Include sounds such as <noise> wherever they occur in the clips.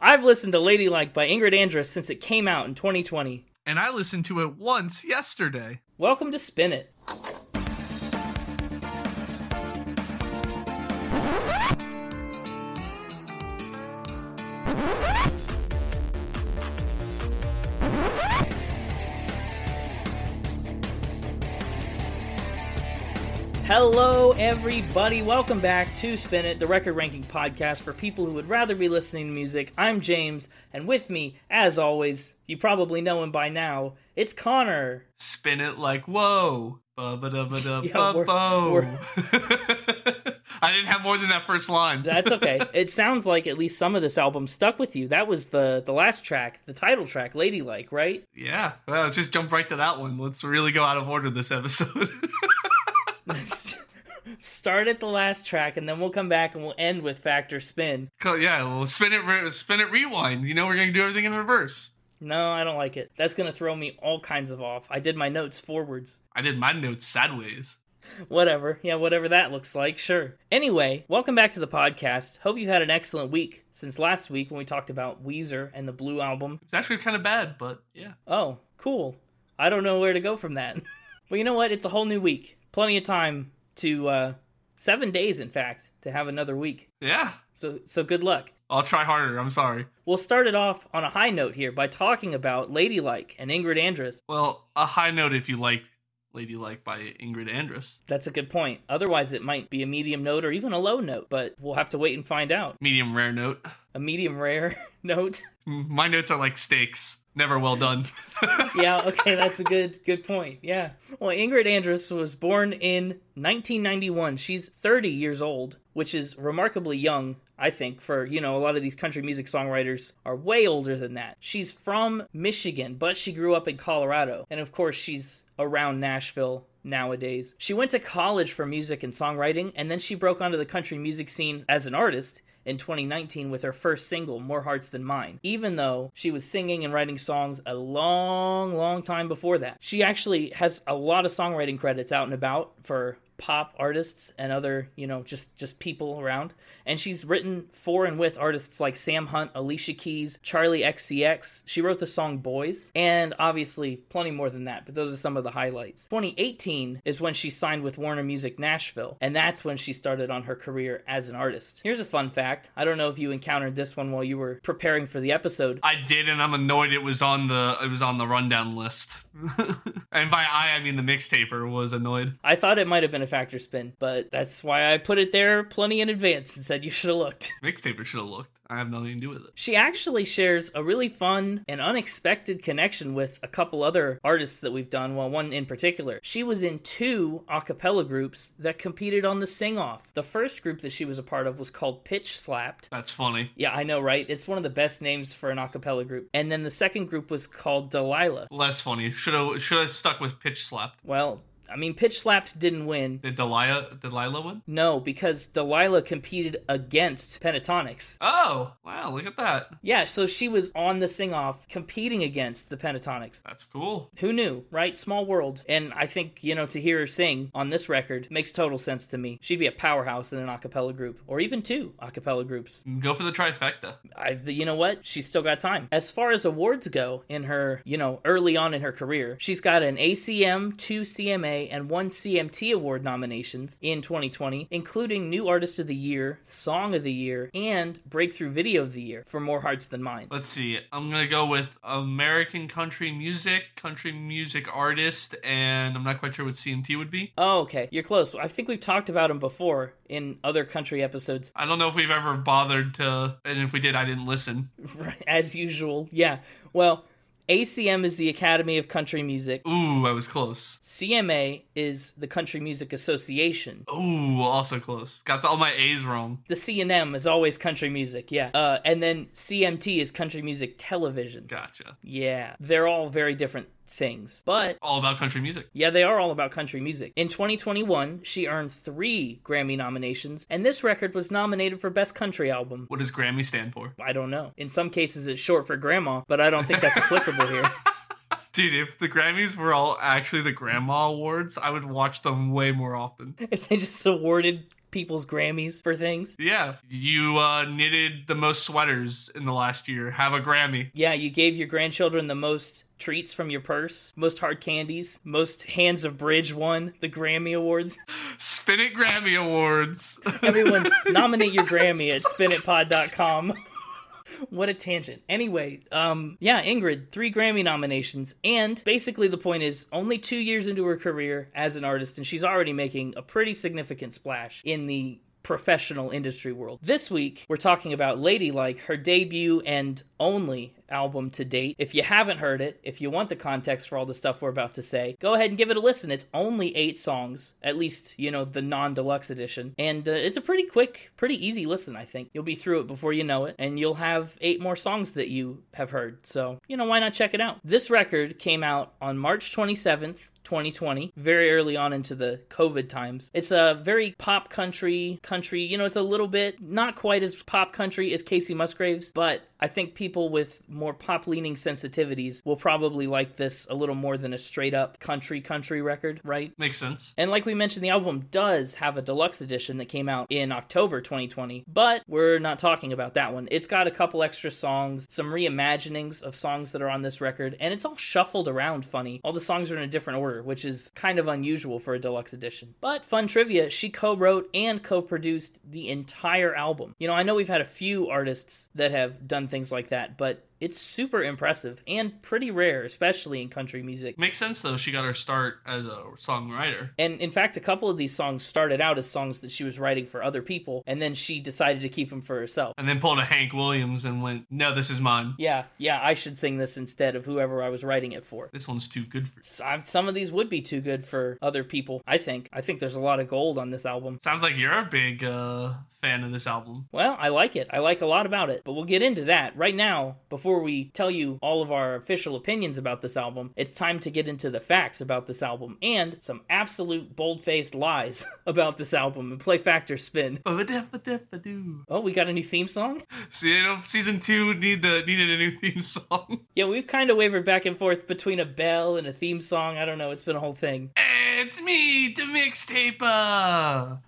I've listened to Ladylike by Ingrid Andress since it came out in 2020. And I listened to it once yesterday. Welcome to Spin It. Hello, everybody. Welcome back to Spin It, the record ranking podcast for people who would rather be listening to music. I'm James, and with me, as always, you probably know him by now, it's Connor. Spin it like whoa. <laughs> Yeah, we're- Ba-ba-da-ba-da-ba-bo. we're- <laughs> I didn't have more than that first line. That's okay. <laughs> it sounds like at least some of this album stuck with you. That was the the last track, the title track, Ladylike, right? yeah. Well, let's just jump right to that one. Let's really go out of order this episode. Let's <laughs> start at the last track, and then we'll come back and we'll end with Factor Spin. Yeah, well, spin it, re- spin it, rewind. You know, we're gonna do everything in reverse. No, I don't like it. That's gonna throw me all kinds of off. I did my notes forwards. I did my notes sideways. Whatever. Yeah, whatever that looks like, sure. Anyway, welcome back to the podcast. Hope you've had an excellent week since last week when we talked about Weezer and the Blue album. It's actually kind of bad, but yeah. Oh, cool. I don't know where to go from that. <laughs> but you know what? It's a whole new week. Plenty of time to uh seven days in fact to have another week. Yeah. So so good luck. I'll try harder. I'm sorry. We'll start it off on a high note here by talking about Ladylike and Ingrid Andress. Well, a high note if you like Ladylike by Ingrid Andress. That's a good point. Otherwise, it might be a medium note or even a low note, but we'll have to wait and find out. Medium rare note. A medium rare <laughs> note. My notes are like steaks. Never well done. <laughs> yeah, okay, that's a good good point. Yeah. Well, Ingrid Andress was born in 1991. She's 30 years old, which is remarkably young, I think, for, you know, a lot of these country music songwriters are way older than that. She's from Michigan, but she grew up in Colorado. And of course, she's around Nashville nowadays. She went to college for music and songwriting, and then she broke onto the country music scene as an artist in 2019 with her first single, More Hearts Than Mine, even though she was singing and writing songs a long, long time before that. She actually has a lot of songwriting credits out and about for pop artists and other, you know, just just people around. And she's written for and with artists like Sam Hunt, Alicia Keys, Charli XCX. She wrote the song Boys, and obviously plenty more than that, but those are some of the highlights. 2018 is when she signed with Warner Music Nashville, and that's when she started on her career as an artist. Here's a fun fact. I don't know if you encountered this one while you were preparing for the episode. I did, and I'm annoyed it was on the it was on the rundown list. <laughs> and by I, I mean the mixtaper was annoyed. I thought it might have been a factor spin, but that's why I put it there plenty in advance and said you should have looked. <laughs> Mixtaper should have looked. I have nothing to do with it. She actually shares a really fun and unexpected connection with a couple other artists that we've done, well, one in particular. She was in two a cappella groups that competed on the Sing Off. The first group that she was a part of was called Pitch Slapped. That's funny. Yeah, I know, right? It's one of the best names for an a cappella group. And then the second group was called Delilah. Less funny. Should have should have stuck with pitch slapped. Well, I mean, Pitch Slapped didn't win. Did Delilah Delilah win? No, because Delilah competed against Pentatonix. Oh wow! Look at that. Yeah, so she was on the sing off competing against the Pentatonix. That's cool. Who knew, right? Small world. And I think, you know, to hear her sing on this record makes total sense to me. She'd be a powerhouse in an a cappella group, or even two a cappella groups. Go for the trifecta. I, you know what? She's still got time. As far as awards go in her, you know, early on in her career, she's got an ACM, two CMA, and one CMT award nominations in 2020, including New Artist of the Year, Song of the Year, and Breakthrough Video of the Year for More Hearts Than Mine. Let's see. I'm gonna go with American country music, country music artist, and I'm not quite sure what CMT would be. Oh, okay. You're close. I think we've talked about him before in other country episodes. I don't know if we've ever bothered to, and if we did, I didn't listen. <laughs> As usual. Yeah. Well, ACM is the Academy of Country Music. Ooh, I was close. CMA is the Country Music Association. Ooh, also close. Got the, all my A's wrong. The C&M is always country music, yeah. Uh, and then CMT is country music television. Gotcha. Yeah, they're all very different things. But All about country music. yeah, they are all about country music. In 2021, she earned three Grammy nominations, and this record was nominated for Best Country Album. What does Grammy stand for? I don't know. In some cases, it's short for grandma, but I don't think that's applicable here. <laughs> Dude, if the Grammys were all actually the Grandma Awards, I would watch them way more often. <laughs> If they just awarded people's Grammys for things. Yeah, you uh, knitted the most sweaters in the last year. Have a Grammy. Yeah, you gave your grandchildren the most treats from your purse, most hard candies, most hands of bridge won the Grammy Awards. <laughs> Spin It Grammy Awards. Everyone, <laughs> nominate your Grammy at <laughs> spinitpod.com. what a tangent. Anyway, um, yeah, Ingrid, three Grammy nominations, and basically the point is only two years into her career as an artist, and she's already making a pretty significant splash in the professional industry world. This week, we're talking about Ladylike, her debut and only album to date. If you haven't heard it, if you want the context for all the stuff we're about to say, go ahead and give it a listen. It's only eight songs, at least, you know, the non deluxe edition. And uh, it's a pretty quick, pretty easy listen, I think. You'll be through it before you know it, and you'll have eight more songs that you have heard. So, you know, why not check it out? This record came out on March 27th, 2020, very early on into the COVID times. It's a very pop country, country, you know, it's a little bit not quite as pop country as Kacey Musgraves, but I think people with more pop leaning sensitivities will probably like this a little more than a straight up country country record, right? Makes sense. And like we mentioned, the album does have a deluxe edition that came out in October 2020, but we're not talking about that one. It's got a couple extra songs, some reimaginings of songs that are on this record, and it's all shuffled around funny. All the songs are in a different order, which is kind of unusual for a deluxe edition. But fun trivia, she co wrote and co produced the entire album. You know, I know we've had a few artists that have done things like that, but it's super impressive and pretty rare, especially in country music. Makes sense though. She got her start as a songwriter. And in fact, a couple of these songs started out as songs that she was writing for other people, and then she decided to keep them for herself. And then pulled a Hank Williams and went, "No, this is mine. Yeah, yeah, I should sing this instead of whoever I was writing it for. This one's too good for." Some of these would be too good for other people. I think. I think there's a lot of gold on this album. Sounds like you're a big uh, fan of this album. Well, I like it. I like a lot about it. But we'll get into that right now. Before we tell you all of our official opinions about this album, it's time to get into the facts about this album and some absolute bold faced lies <laughs> about this album and play Factor Spin. Oh, we got a new theme song? See, season two need the, needed a new theme song. Yeah, we've kind of wavered back and forth between a bell and a theme song. I don't know. It's been a whole thing. It's me, the mixtaper.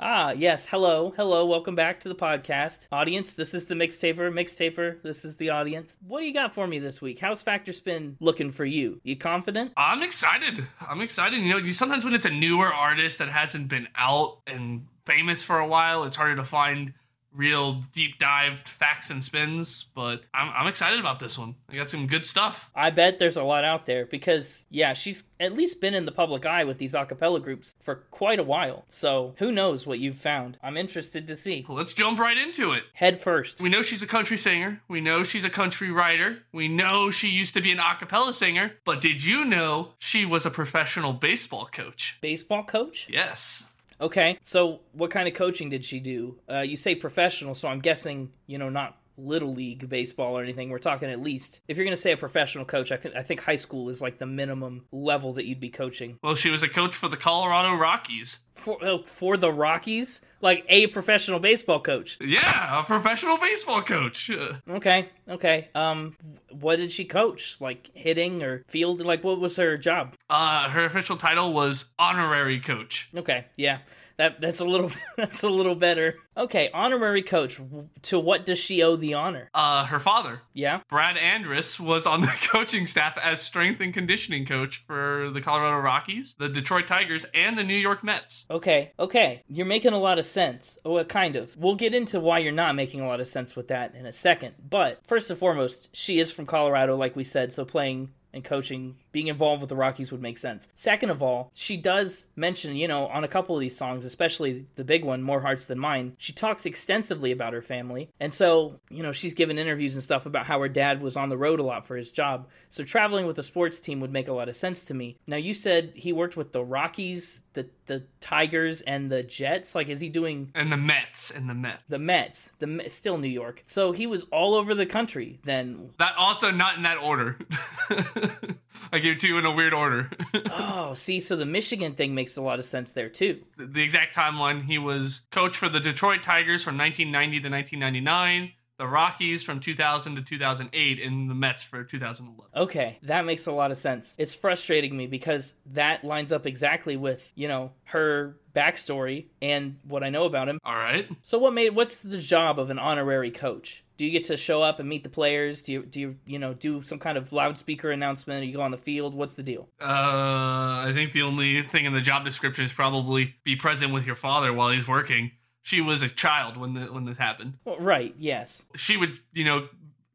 Ah, yes. Hello. Hello. Welcome back to the podcast. Audience, this is the mixtaper. Mixtaper, this is the audience. What do you got for me this week? How's Factor Spin looking for you? You confident? I'm excited. I'm excited. You know, you sometimes when it's a newer artist that hasn't been out and famous for a while, it's harder to find real deep dived facts and spins, but I'm, I'm excited about this one. I got some good stuff. I bet there's a lot out there because, yeah, she's at least been in the public eye with these acapella groups for quite a while. So who knows what you've found? I'm interested to see. Let's jump right into it. Head first. We know she's a country singer. We know she's a country writer. We know she used to be an acapella singer. But did you know she was a professional baseball coach? Baseball coach? Yes. Okay, so what kind of coaching did she do? Uh, you say professional, so I'm guessing you know not little league baseball or anything. We're talking at least if you're going to say a professional coach, I think I think high school is like the minimum level that you'd be coaching. Well, she was a coach for the Colorado Rockies. For oh, for the Rockies, like a professional baseball coach. Yeah, a professional baseball coach. <laughs> Okay, okay. Um, what did she coach? Like hitting or field? Like what was her job? Uh, her official title was honorary coach. Okay, yeah. That, that's a little <laughs> that's a little better. Okay, honorary coach. To what does she owe the honor? Uh, her father. Yeah. Brad Andress was on the <laughs> coaching staff as strength and conditioning coach for the Colorado Rockies, the Detroit Tigers, and the New York Mets. Okay, okay. You're making a lot of sense. Well, kind of. We'll get into why you're not making a lot of sense with that in a second. But first and foremost, she is from Colorado, like we said, so playing and coaching, being involved with the Rockies would make sense. Second of all, she does mention, you know, on a couple of these songs, especially the big one, More Hearts Than Mine, she talks extensively about her family. And so, you know, she's given interviews and stuff about how her dad was on the road a lot for his job. So traveling with a sports team would make a lot of sense to me. Now, you said he worked with the Rockies, the the Tigers and the Jets. Like, is he doing and the Mets and the Mets? The Mets, the still New York. So he was all over the country. Then that also not in that order. <laughs> gave you in a weird order. <laughs> oh, see, so the Michigan thing makes a lot of sense there too. The exact timeline: he was coach for the Detroit Tigers from 1990 to 1999 the Rockies from 2000 to 2008, and the Mets for 2011. Okay, that makes a lot of sense. It's frustrating me because that lines up exactly with, you know, her backstory and what I know about him. All right. So what made what's the job of an honorary coach? Do you get to show up and meet the players? Do you do you you know do some kind of loudspeaker announcement? Or you go on the field? What's the deal? Uh, I think the only thing in the job description is probably be present with your father while he's working. She was a child when the when this happened. Well, right. Yes. She would, you know,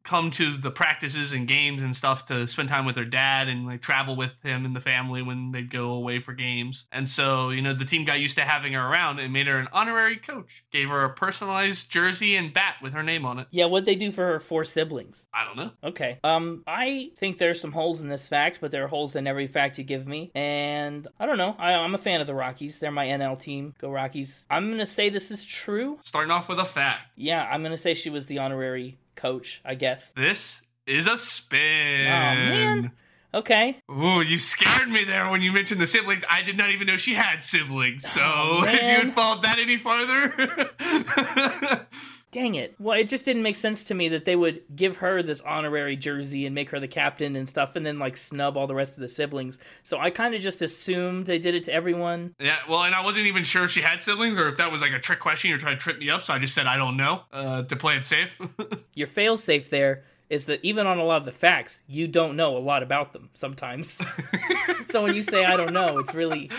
come to the practices and games and stuff to spend time with her dad and like travel with him and the family when they'd go away for games. And so, you know, the team got used to having her around and made her an honorary coach. Gave her a personalized jersey and bat with her name on it. Yeah. What'd they do for her four siblings? I don't know. Okay. Um, I think there's some holes in this fact, but there are holes in every fact you give me. And I don't know. I, I'm a fan of the Rockies. They're my NL team. Go Rockies. I'm gonna say this is true. Starting off with a fact. Yeah, I'm gonna say she was the honorary coach. I guess. This is a spin. Oh man. Okay. Ooh, you scared me there when you mentioned the siblings. I did not even know she had siblings. So Oh, <laughs> if you had followed that any farther. <laughs> Dang it. Well, it just didn't make sense to me that they would give her this honorary jersey and make her the captain and stuff and then like snub all the rest of the siblings. So I kind of just assumed they did it to everyone. yeah, well, and I wasn't even sure if she had siblings or if that was like a trick question you're trying to trip me up. So I just said I don't know uh, to play it safe. <laughs> Your fail safe there is that even on a lot of the facts, you don't know a lot about them sometimes. <laughs> so when you say I don't know, it's really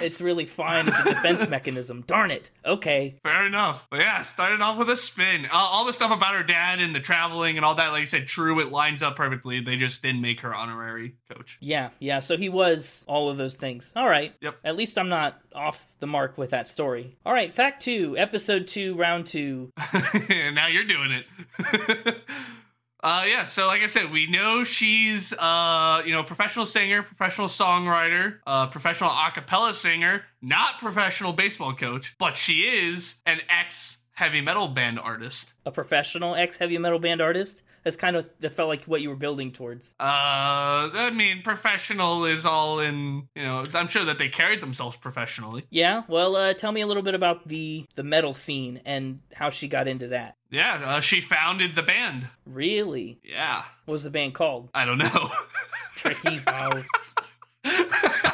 it's really fine as a defense mechanism. Darn it. Okay. Fair enough. But yeah, started off with a spin. Uh, all the stuff about her dad and the traveling and all that, like you said, true. It lines up perfectly. They just didn't make her honorary coach. Yeah, yeah. So he was all of those things. All right. Yep. At least I'm not off the mark with that story. All right. Fact two, episode two, round two. <laughs> now you're doing it. <laughs> uh yeah, so like I said, we know she's uh, you know, professional singer, professional songwriter, uh professional a cappella singer, not professional baseball coach, but she is an ex heavy metal band artist. A professional ex heavy metal band artist. That's kind of that felt like what you were building towards. Uh I mean, professional is all in, you know, I'm sure that they carried themselves professionally. Yeah. Well, uh, tell me a little bit about the the metal scene and how she got into that. Yeah, uh, she founded the band. Really? Yeah. What was the band called? I don't know. <laughs> Tricky. Wow. <laughs>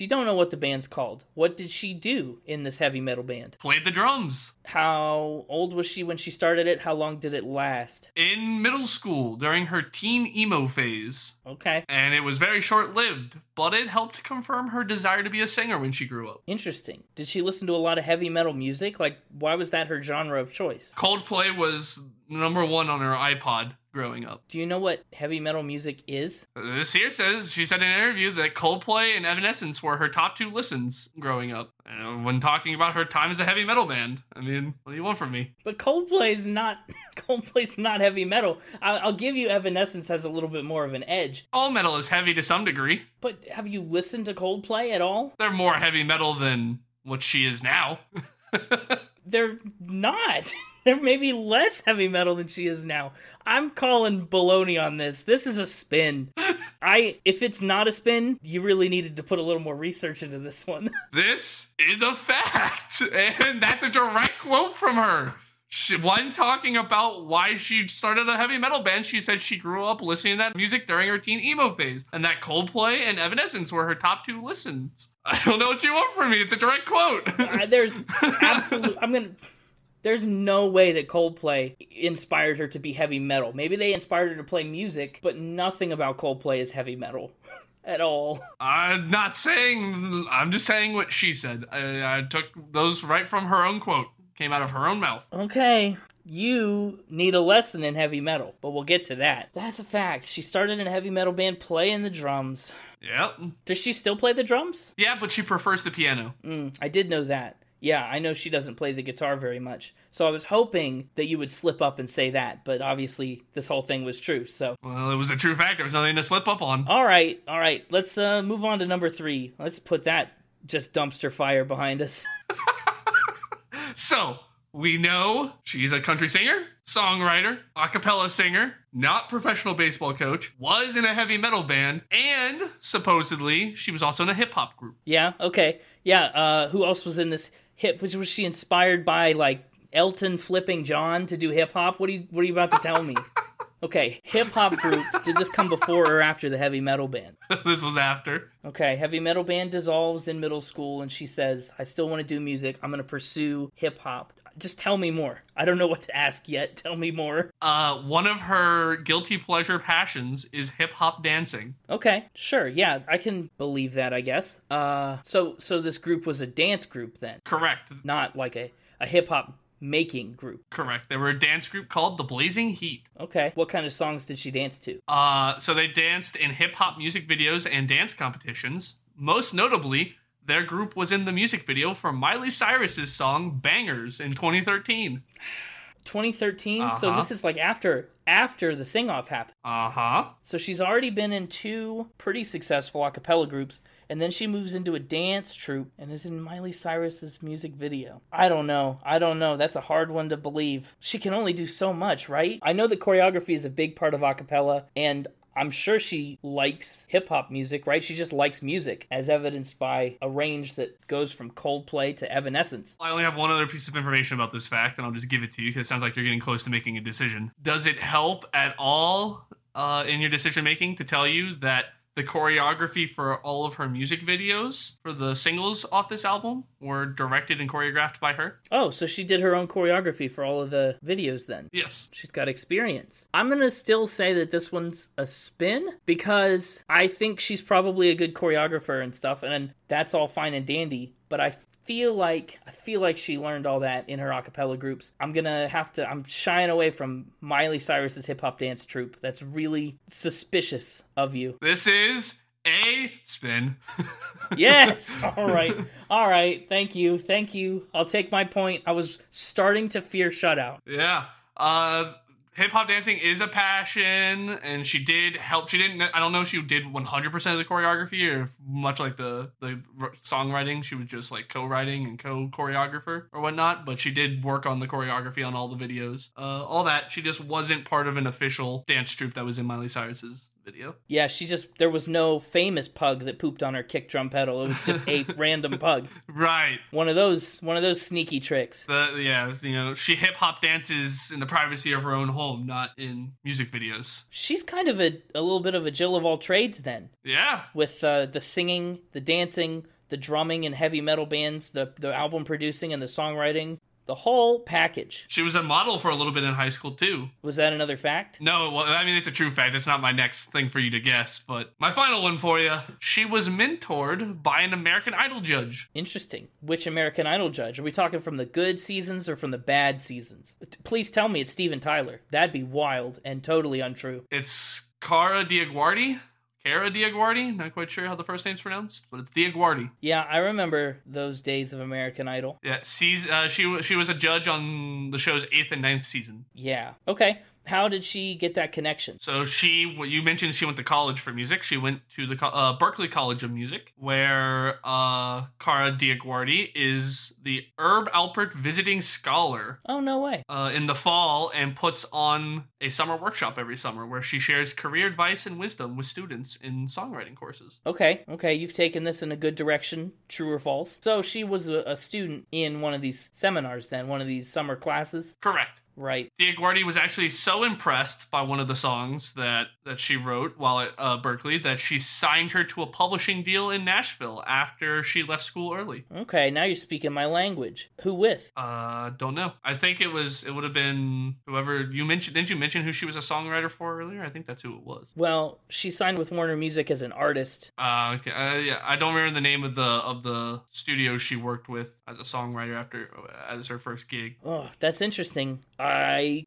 so you don't know what the band's called. What did she do in this heavy metal band? Played the drums. How old was she when she started it? How long did it last? in middle school during her teen emo phase, Okay. and it was very short lived, but it helped confirm her desire to be a singer when she grew up. Interesting. Did she listen to a lot of heavy metal music? Like, why was that her genre of choice? Coldplay was number one on her iPod growing up. Do you know what heavy metal music is? This here says she said in an interview that Coldplay and Evanescence were her top two listens growing up. And when talking about her time as a heavy metal band, I mean, what do you want from me? But Coldplay's not <laughs> Coldplay's not heavy metal. I'll, I'll give you Evanescence has a little bit more of an edge. All metal is heavy to some degree. But have you listened to Coldplay at all? They're more heavy metal than what she is now. <laughs> They're not. <laughs> They're maybe less heavy metal than she is now. I'm calling baloney on this. This is a spin. I if it's not a spin, you really needed to put a little more research into this one. <laughs> This is a fact, <laughs> and that's a direct quote from her. She, talking about why she started a heavy metal band, she said she grew up listening to that music during her teen emo phase, and that Coldplay and Evanescence were her top two listens. I don't know what you want from me. It's a direct quote. Uh, there's absolute. I'm gonna. There's no way that Coldplay inspired her to be heavy metal. Maybe they inspired her to play music, but nothing about Coldplay is heavy metal <laughs> at all. I'm not saying. I'm just saying what she said. I, I took those right from her own quote. Came out of her own mouth. Okay, you need a lesson in heavy metal, but we'll get to that. That's a fact. She started in a heavy metal band playing the drums. Yep. Does she still play the drums? Yeah, but she prefers the piano. Mm, I did know that. Yeah, I know she doesn't play the guitar very much. So I was hoping that you would slip up and say that, but obviously this whole thing was true. So, Well, it was a true fact. There was nothing to slip up on. all right, all right. Let's uh, move on to number three. Let's put that just dumpster fire behind us. <laughs> So, we know she's a country singer, songwriter, a cappella singer, not professional baseball coach, was in a heavy metal band, and supposedly she was also in a hip hop group. yeah, okay. Yeah, uh, who else was in this hip? Which was she inspired by, like Elton flipping John to do hip hop? What are you What are you about to tell me? <laughs> Okay, hip hop group. Did this come before or after the heavy metal band? <laughs> this was after. Okay, heavy metal band dissolves in middle school, and she says, "I still want to do music. I'm going to pursue hip hop." Just tell me more. I don't know what to ask yet. <laughs> Tell me more. Uh, one of her guilty pleasure passions is hip hop dancing. Okay, sure. Yeah, I can believe that. I guess. Uh, so so this group was a dance group then, Correct. not like a a hip hop making group. Correct. They were a dance group called the Blazing Heat. Okay, what kind of songs did she dance to? Uh, so they danced in hip hop music videos and dance competitions. Most notably, their group was in the music video for Miley Cyrus's song "Bangers" in 2013. 2013. So Uh-huh. this is like after after the sing off happened. Uh huh. So she's already been in two pretty successful a cappella groups, and then she moves into a dance troupe and is in Miley Cyrus's music video. I don't know. I don't know. That's a hard one to believe. She can only do so much, right? I know that choreography is a big part of a cappella, and I'm sure she likes hip hop music, right? She just likes music, as evidenced by a range that goes from Coldplay to Evanescence. I only have one other piece of information about this fact, and I'll just give it to you because it sounds like you're getting close to making a decision. Does it help at all uh, in your decision making to tell you that the choreography for all of her music videos for the singles off this album were directed and choreographed by her? Oh, so she did her own choreography for all of the videos then. Yes. She's got experience. I'm going to still say that this one's a spin because I think she's probably a good choreographer and stuff and that's all fine and dandy, but I feel like I feel like she learned all that in her acapella groups. I'm to have to I'm shying away from Miley Cyrus's hip hop dance troupe. That's really suspicious of you. This is a spin. <laughs> Yes. all right. All right. Thank you. Thank you. I'll take my point. I was starting to fear shutout. Yeah. Uh hip hop dancing is a passion and she did help she didn't I don't know if she did 100% of the choreography or much like the the songwriting she was just like co-writing and co-choreographer or whatnot but she did work on the choreography on all the videos. Uh all that she just wasn't part of an official dance troupe that was in Miley Cyrus's video. Yeah, she just there was no famous pug that pooped on her kick drum pedal. It was just a <laughs> random pug. Right. One of those one of those sneaky tricks. Yeah, you know, she hip hop dances in the privacy of her own home, not in music videos. She's kind of a, a little bit of a Jill of all trades then, Yeah. with uh, the singing, the dancing, the drumming in heavy metal bands, the the album producing and the songwriting, the whole package. She was a model for a little bit in high school too. Was that another fact? No, well, I mean it's a true fact. It's not my next thing for you to guess, but my final one for you. She was mentored by an American Idol judge. Interesting. Which American Idol judge? Are we talking from the good seasons or from the bad seasons? Please tell me it's Steven Tyler. That'd be wild and totally untrue. It's Kara DioGuardi. Kara DioGuardi. Not quite sure how the first name's pronounced, but it's DioGuardi. Yeah, I remember those days of American Idol. Yeah, sees, uh, she she was a judge on the show's eighth and ninth season. Yeah. Okay. How did she get that connection? So she, you mentioned, she went to college for music. She went to the uh, Berklee College of Music, where uh, Kara DioGuardi is the Herb Alpert Visiting Scholar Oh, no way. uh, in the fall and puts on a summer workshop every summer where she shares career advice and wisdom with students in songwriting courses. Okay. Okay. You've taken this in a good direction. True or false? So she was a, a student in one of these seminars, then, one of these summer classes. Correct. Right. DioGuardi was actually so impressed by one of the songs that that she wrote while at uh, Berklee that she signed her to a publishing deal in Nashville after she left school early. Okay. Now you're speaking my language. Who with? Uh, don't know. I think it was. It would have been whoever you mentioned. Didn't you mention who she was a songwriter for earlier? I think that's who it was. Well, she signed with Warner Music as an artist. Uh, okay. Uh, yeah, I don't remember the name of the of the studio she worked with as a songwriter after as her first gig. Oh, that's interesting. I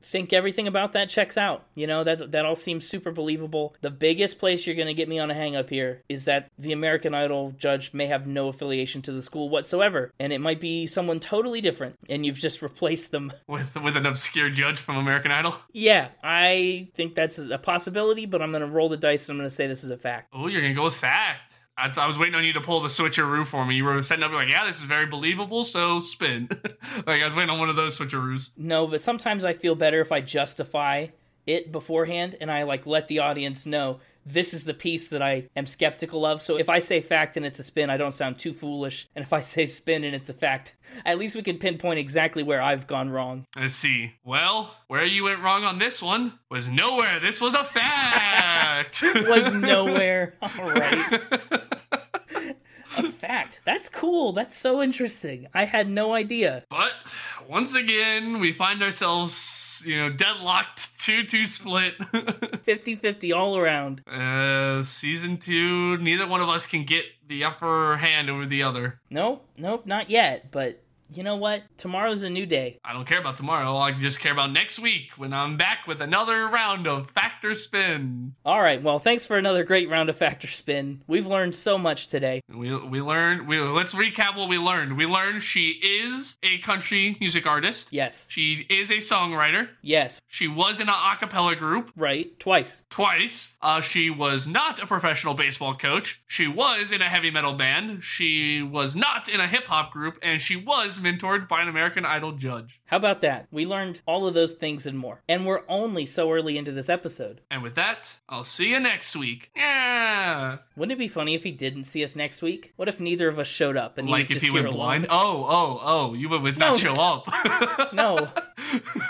think everything about that checks out. You know, that that all seems super believable. The biggest place you're going to get me on a hang up here is that the American Idol judge may have no affiliation to the school whatsoever, and it might be someone totally different, and you've just <laughs> replaced them. With with an obscure judge from American Idol. Yeah, I think that's a possibility, but I'm going to roll the dice and I'm going to say this is a fact. Oh, you're gonna go with fact. I, I was waiting on you to pull the switcheroo for me. You were setting up like, yeah, this is very believable, so spin. <laughs> like I was waiting on one of those switcheroos. No, but sometimes I feel better if I justify it beforehand and I like let the audience know this is the piece that I am skeptical of. So if I say fact and it's a spin, I don't sound too foolish. And if I <laughs> say spin and it's a fact, at least we can pinpoint exactly where I've gone wrong. Let's see. Well, where you went wrong on this one was nowhere. This was a fact. <laughs> was nowhere. <laughs> All right. a fact. That's cool. That's so interesting. I had no idea. But once again, we find ourselves, you know, deadlocked 2 2 split. <laughs> 50 50 all around. Uh, season two, neither one of us can get the upper hand over the other. Nope, nope, not yet. But you know what? Tomorrow's a new day. I don't care about tomorrow. I just care about next week when I'm back with another round of Factor Spin. All right. Well, thanks for another great round of Factor Spin. We've learned so much today. We we learned. We let's recap what we learned. We learned she is a country music artist. Yes. She is a songwriter. Yes. She was in an a cappella group Right. Twice. twice. Uh, she was not a professional baseball coach. She was in a heavy metal band. She was not in a hip hop group, and she was mentored by an American Idol judge. How about that? We learned all of those things and more. And we're only so early into this episode. And with that, I'll see you next week. Yeah. Wouldn't it be funny if he didn't see us next week? What if neither of us showed up and he Like was if he went blind. Oh, oh, oh! You went with not show up. No.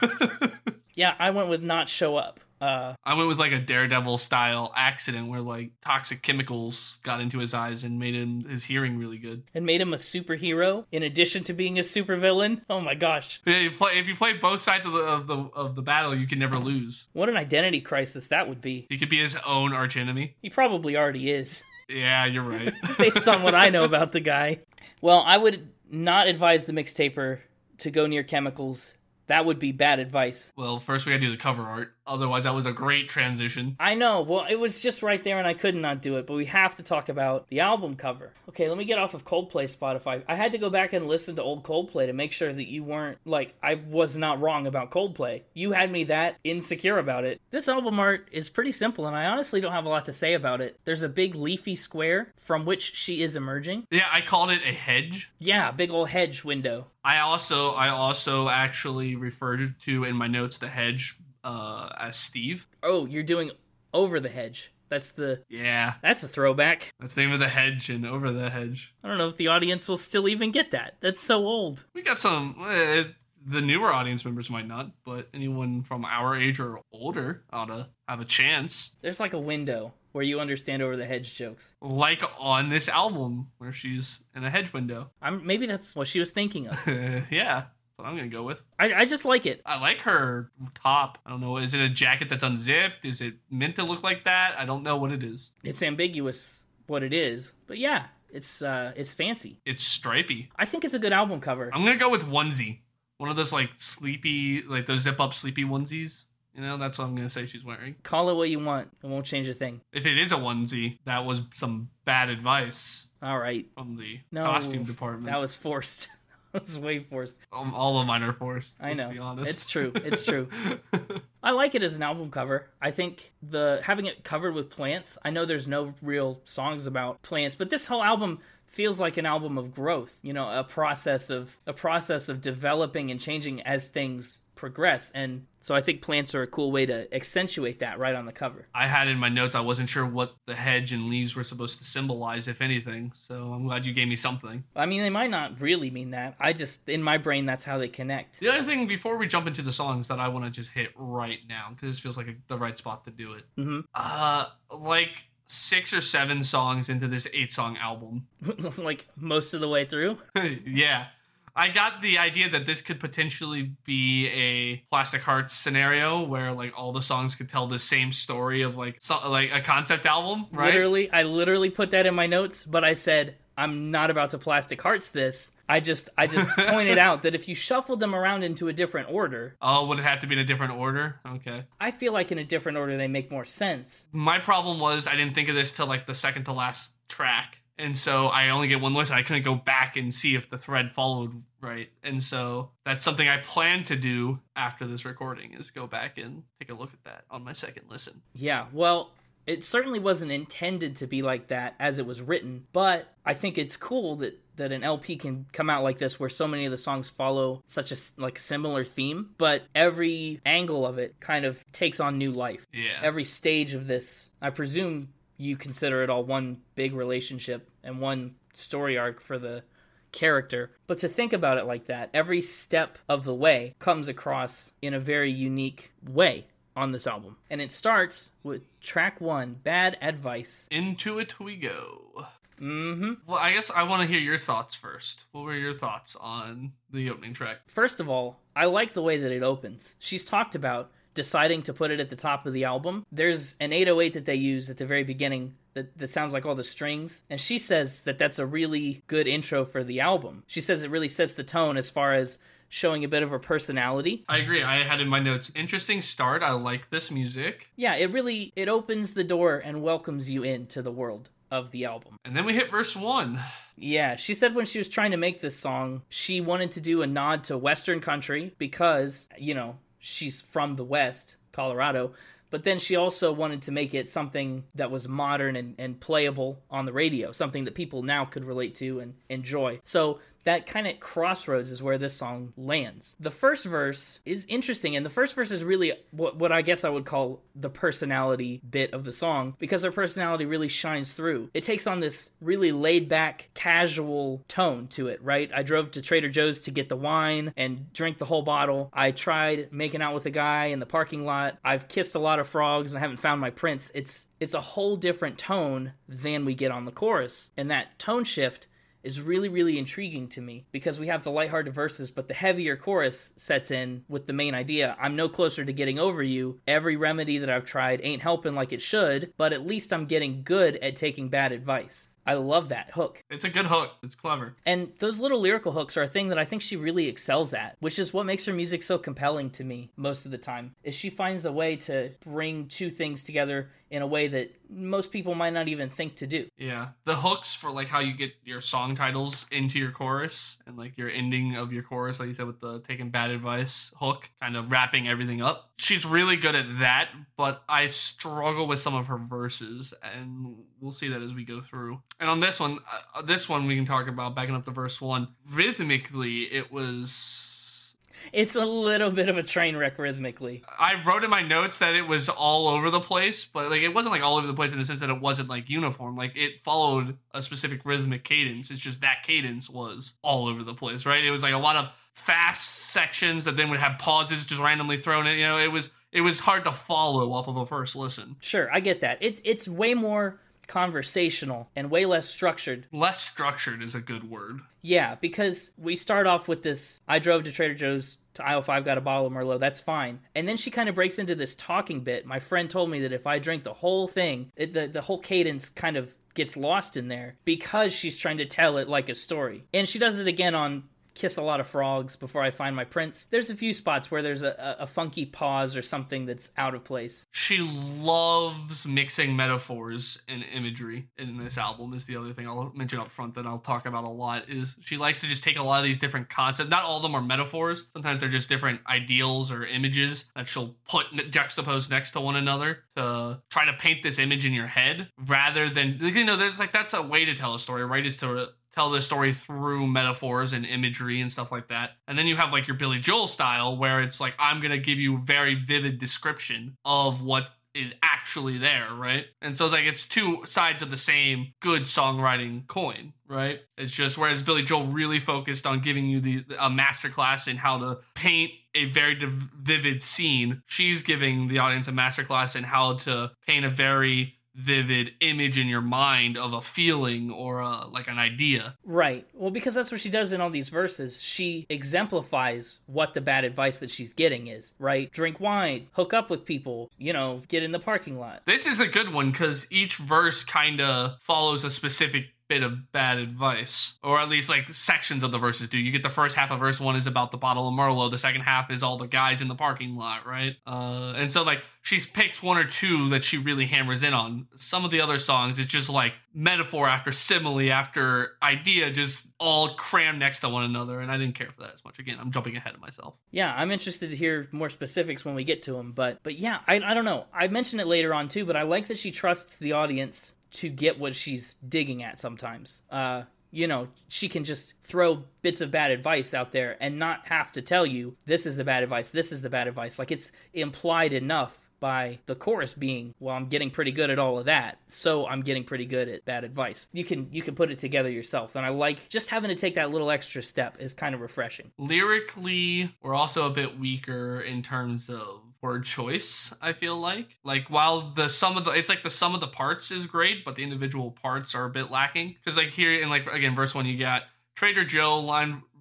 <laughs> yeah, I went with not show up. Uh, I went with like a daredevil style accident where like toxic chemicals got into his eyes and made him his hearing really good. and made him a superhero in addition to being a supervillain. Oh my gosh. Yeah, you play, if you play both sides of the, of the of the battle, you can never lose. What an identity crisis that would be. He could be his own archenemy. He probably already is, <laughs> Yeah, you're right. <laughs> based on what I know about the guy. Well, I would not advise the mixtaper to go near chemicals. That would be bad advice. well, first we gotta do the cover art. Otherwise, that was a great transition. I know. Well, it was just right there and I could not do it, but we have to talk about the album cover. Okay, let me get off of Coldplay Spotify. I had to go back and listen to old Coldplay to make sure that you weren't like I was not wrong about Coldplay. You had me that insecure about it. This album art is pretty simple and I honestly don't have a lot to say about it. There's a big leafy square from which she is emerging. Yeah, I called it a hedge. Yeah, big old hedge window. I also I also actually referred to in my notes the hedge uh, as Steve. Oh, you're doing over the hedge. That's the Yeah, that's a throwback. that's the name of the hedge and over the hedge. I don't know if the audience will still even get that. That's so old. We got some. Uh, the newer audience members might not, but anyone from our age or older ought to have a chance. There's like a window where you understand over the hedge jokes. Like on this album where she's in a hedge window. I'm maybe that's what she was thinking of. <laughs> yeah, I'm gonna go with. I, I just like it. I like her top. I don't know. Is it a jacket that's unzipped? Is it meant to look like that? I don't know what it is. It's ambiguous what it is, but yeah, it's uh it's fancy. It's stripy. I think it's a good album cover. I'm gonna go with onesie. One of those like sleepy, like those zip up sleepy onesies. You know, that's what I'm gonna say she's wearing. Call it what you want. It won't change a thing. If it is a onesie, that was some bad advice All right. from the No, costume department. That was forced. <laughs> <laughs> was way forced. um, all of mine are forced. I know. It's true. It's true. <laughs> I like it as an album cover. I think the having it covered with plants. I know there's no real songs about plants, but this whole album feels like an album of growth. You know, a process of a process of developing and changing as things progress. And so I think plants are a cool way to accentuate that right on the cover. I had in my notes. I wasn't sure what the hedge and leaves were supposed to symbolize, if anything. So I'm glad you gave me something. I mean, they might not really mean that. I just in my brain that's how they connect. The other thing before we jump into the songs that I want to just hit right now because this feels like a, the right spot to do it. hmm Uh, like six or seven songs into this eight song album. <laughs> like most of the way through. <laughs> yeah. I got the idea that this could potentially be a Plastic Hearts scenario where like all the songs could tell the same story of like so, like a concept album, right? Literally, I literally put that in my notes, but I said I'm not about to plastic hearts this. I just I just <laughs> pointed out that if you shuffled them around into a different order, Oh, would it have to be in a different order? Okay. I feel like in a different order they make more sense. My problem was I didn't think of this till like the second to last track. And so I only get one listen. I couldn't go back and see if the thread followed right. And so that's something I plan to do after this recording is go back and take a look at that on my second listen. Yeah, well, It certainly wasn't intended to be like that as it was written, but I think it's cool that that an LP can come out like this where so many of the songs follow such a like similar theme, but every angle of it kind of takes on new life. Yeah. Every stage of this, I presume you consider it all one big relationship and one story arc for the character. But to think about it like that, every step of the way comes across in a very unique way on this album. And it starts with track one Bad Advice. Into it we go. Mm-hmm. Well, I guess I want to hear your thoughts first. What were your thoughts on the opening track? First of all, I like the way that it opens. She's talked about deciding to put it at the top of the album. There's an 808 that they use at the very beginning that, that sounds like all the strings. And she says that that's a really good intro for the album. She says it really sets the tone as far as showing a bit of her personality. I agree. I had in my notes interesting start. I like this music. Yeah, it really it opens the door and welcomes you into the world of the album. And then we hit verse one. Yeah, she said when she was trying to make this song, she wanted to do a nod to Western country because, you know, she's from the West, Colorado. But then she also wanted to make it something that was modern and, and playable on the radio, something that people now could relate to and enjoy. So that kind of crossroads is where this song lands. The first verse is interesting, and the first verse is really what, what I guess I would call the personality bit of the song because her personality really shines through. It takes on this really laid back, casual tone to it, right? I drove to Trader Joe's to get the wine and drink the whole bottle. I tried making out with a guy in the parking lot. I've kissed a lot of frogs and I haven't found my prince. It's it's a whole different tone than we get on the chorus. And that tone shift is really, really intriguing to me because we have the lighthearted verses, but the heavier chorus sets in with the main idea I'm no closer to getting over you. Every remedy that I've tried ain't helping like it should, but at least I'm getting good at taking bad advice. I love that hook. It's a good hook. It's clever. And those little lyrical hooks are a thing that I think she really excels at, which is what makes her music so compelling to me most of the time. Is she finds a way to bring two things together in a way that most people might not even think to do. Yeah. The hooks for like how you get your song titles into your chorus and like your ending of your chorus, like you said with the taking bad advice hook, kind of wrapping everything up. She's really good at that, but I struggle with some of her verses and we'll see that as we go through. And on this one, uh, this one we can talk about backing up to verse 1. Rhythmically, it was It's a little bit of a train wreck rhythmically. I wrote in my notes that it was all over the place, but like it wasn't like all over the place in the sense that it wasn't like uniform. Like it followed a specific rhythmic cadence. It's just that cadence was all over the place, right? It was like a lot of fast sections that then would have pauses just randomly thrown in. You know, it was it was hard to follow off of a first listen. Sure, I get that. It's it's way more conversational and way less structured. Less structured is a good word. Yeah, because we start off with this I drove to Trader Joe's to aisle 5 got a bottle of Merlot. That's fine. And then she kind of breaks into this talking bit. My friend told me that if I drink the whole thing, it, the the whole cadence kind of gets lost in there because she's trying to tell it like a story. And she does it again on kiss a lot of frogs before I find my prince. There's a few spots where there's a, a, funky pause or something that's out of place. She loves mixing metaphors and imagery in this album is the other thing I'll mention up front that I'll talk about a lot is she likes to just take a lot of these different concepts. Not all of them are metaphors. Sometimes they're just different ideals or images that she'll put juxtaposed next to one another to try to paint this image in your head rather than you know there's like that's a way to tell a story, right? Is to tell the story through metaphors and imagery and stuff like that. And then you have like your Billy Joel style where it's like I'm going to give you very vivid description of what is actually there, right? And so it's like it's two sides of the same good songwriting coin, right? It's just whereas Billy Joel really focused on giving you the a masterclass in how to paint a very div- vivid scene, she's giving the audience a masterclass in how to paint a very vivid image in your mind of a feeling or a, like an idea. Right. Well, because that's what she does in all these verses. She exemplifies what the bad advice that she's getting is, right? Drink wine, hook up with people, you know, get in the parking lot. This is a good one because each verse kind of follows a specific bit of bad advice, or at least like sections of the verses do. You get the first half of verse one is about the bottle of Merlot, the second half is all the guys in the parking lot, right? Uh, and so like she picks one or two that she really hammers in on. Some of the other songs, it's just like metaphor after simile after idea, just all crammed next to one another, and I didn't care for that as much. Again, I'm jumping ahead of myself. Yeah, I'm interested to hear more specifics when we get to them, but but yeah, I I don't know. I mentioned it later on too, but I like that she trusts the audience to get what she's digging at sometimes. Uh, you know, she can just throw bits of bad advice out there and not have to tell you this is the bad advice, this is the bad advice. Like it's implied enough by the chorus being, well, I'm getting pretty good at all of that, so I'm getting pretty good at bad advice. You can you can put it together yourself, and I like just having to take that little extra step is kind of refreshing. Lyrically, we're also a bit weaker in terms of word choice i feel like. Like while the sum of the it's like the sum of the parts is great but the individual parts are a bit lacking. Because like here in like again verse one you got trader joe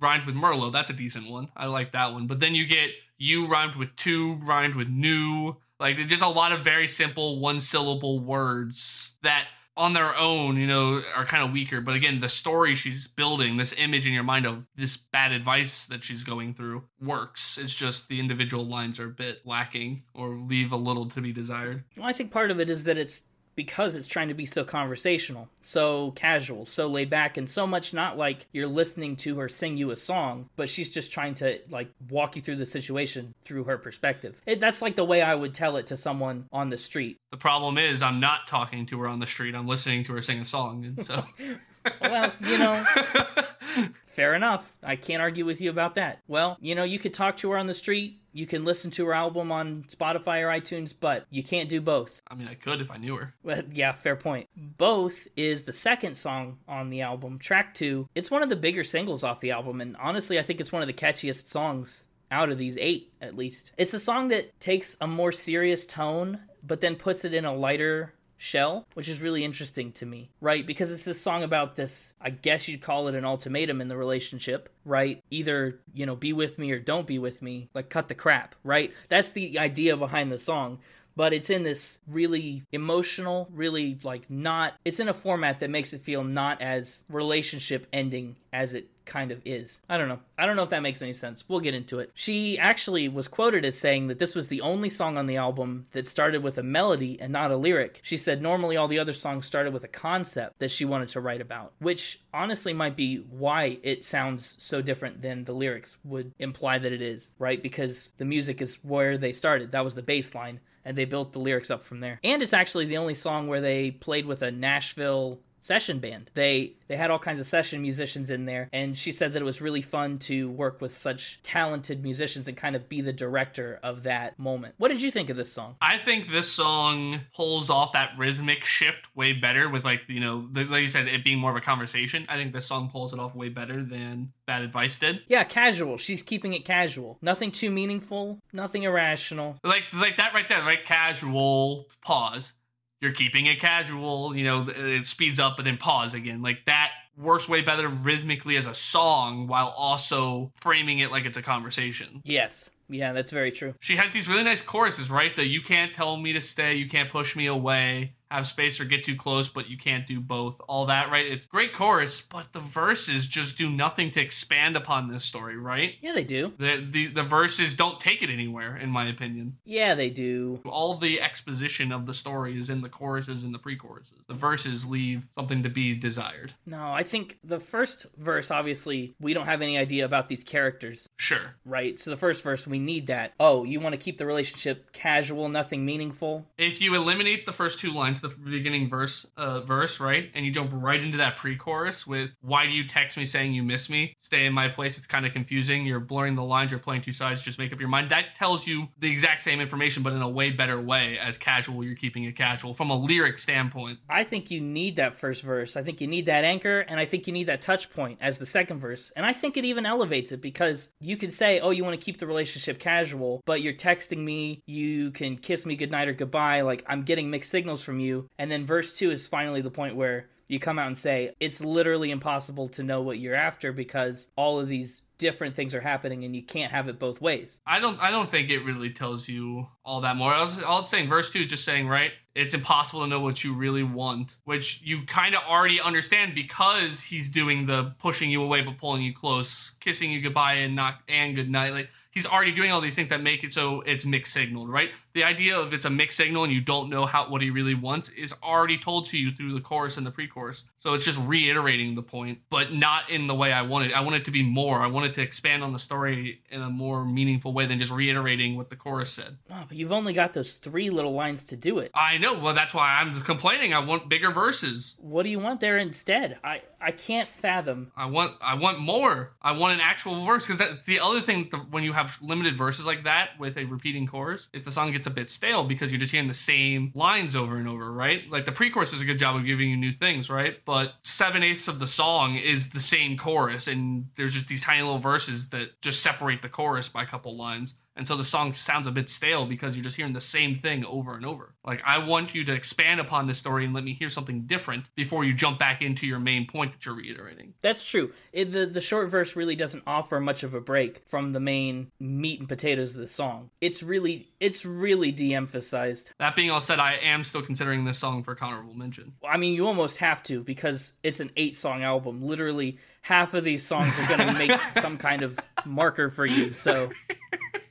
rhymed with merlot. That's a decent one. I like that one. But then you get you rhymed with two rhymed with new. Like just a lot of very simple one syllable words that on their own, you know, are kind of weaker. But again, the story she's building, this image in your mind of this bad advice that she's going through works. It's just the individual lines are a bit lacking or leave a little to be desired. Well, I think part of it is that it's because it's trying to be so conversational, so casual, so laid back, and so much not like you're listening to her sing you a song, but she's just trying to like walk you through the situation through her perspective. It, that's like the way I would tell it to someone on the street. The problem is, I'm not talking to her on the street. I'm listening to her sing a song, and so. <laughs> well, you know, <laughs> fair enough. I can't argue with you about that. Well, you know, you could talk to her on the street. You can listen to her album on Spotify or iTunes, but you can't do both. I mean, I could if I knew her. Well, yeah, fair point. Both is the second song on the album. Track two, it's one of the bigger singles off the album, and honestly, I think it's one of the catchiest songs out of these eight, at least. It's a song that takes a more serious tone, but then puts it in a lighter shell, which is really interesting to me, right? Because it's this song about this, I guess you'd call it an ultimatum in the relationship, right? Either, you know, be with me or don't be with me, like cut the crap, right? That's the idea behind the song. But it's in this really emotional, really like not, it's in a format that makes it feel not as relationship ending as it kind of is. I don't know. I don't know if that makes any sense. We'll get into it. She actually was quoted as saying that this was the only song on the album that started with a melody and not a lyric. She said normally all the other songs started with a concept that she wanted to write about, which honestly might be why it sounds so different than the lyrics would imply that it is, right? Because the music is where they started. That was the bass line and they built the lyrics up from there. And it's actually the only song where they played with a Nashville session band. They they had all kinds of session musicians in there and she said that it was really fun to work with such talented musicians and kind of be the director of that moment. What did you think of this song? I think this song pulls off that rhythmic shift way better with like, you know, like you said it being more of a conversation. I think this song pulls it off way better than Bad Advice did. Yeah, casual. She's keeping it casual. Nothing too meaningful, nothing irrational. Like like that right there, right? Casual pause you're keeping it casual, you know, it speeds up but then pause again. Like that works way better rhythmically as a song while also framing it like it's a conversation. Yes. Yeah, that's very true. She has these really nice choruses, right? That you can't tell me to stay, you can't push me away have space or get too close, but you can't do both. All that, right? It's great chorus, but the verses just do nothing to expand upon this story, right? Yeah, they do. The the, the verses don't take it anywhere, in my opinion. Yeah, they do. All the exposition of the story is in the choruses and the pre-choruses. The verses leave something to be desired. No, I think the first verse, obviously, we don't have any idea about these characters. Sure. Right? So the first verse, we need that. Oh, you want to keep the relationship casual, nothing meaningful? If you eliminate the first two lines, the beginning verse, uh, verse, right? And you jump right into that pre-chorus with "Why do you text me saying you miss me? Stay in my place." It's kind of confusing. You're blurring the lines. You're playing two sides. Just make up your mind. That tells you the exact same information, but in a way better way. As casual, you're keeping it casual from a lyric standpoint. I think you need that first verse. I think you need that anchor, and I think you need that touch point as the second verse. And I think it even elevates it because you could say, "Oh, you want to keep the relationship casual," but you're texting me. You can kiss me goodnight or goodbye. Like I'm getting mixed signals from you and then verse 2 is finally the point where you come out and say it's literally impossible to know what you're after because all of these different things are happening and you can't have it both ways. I don't I don't think it really tells you all that more. I was, all it's saying verse 2 is just saying, right? it's impossible to know what you really want, which you kind of already understand because he's doing the pushing you away but pulling you close, kissing you goodbye and not and goodnight. Like he's already doing all these things that make it so it's mixed signaled, right? The idea of it's a mixed signal and you don't know how what he really wants is already told to you through the chorus and the pre-chorus. So it's just reiterating the point, but not in the way I wanted. I want it to be more. I wanted to expand on the story in a more meaningful way than just reiterating what the chorus said. Oh, but you've only got those three little lines to do it. I know. Well, that's why I'm complaining. I want bigger verses. What do you want there instead? I I can't fathom. I want I want more. I want an actual verse because that the other thing the, when you have limited verses like that with a repeating chorus is the song gets a bit stale because you're just hearing the same lines over and over, right? Like the pre-chorus does a good job of giving you new things, right? But seven eighths of the song is the same chorus, and there's just these tiny little verses that just separate the chorus by a couple lines. And so the song sounds a bit stale because you're just hearing the same thing over and over. Like, I want you to expand upon this story and let me hear something different before you jump back into your main point that you're reiterating. That's true. It, the the short verse really doesn't offer much of a break from the main meat and potatoes of the song. It's really it's really de-emphasized. That being all said, I am still considering this song for honorable mention. I mean, you almost have to because it's an eight song album. Literally half of these songs are going to make <laughs> some kind of marker for you. So <laughs>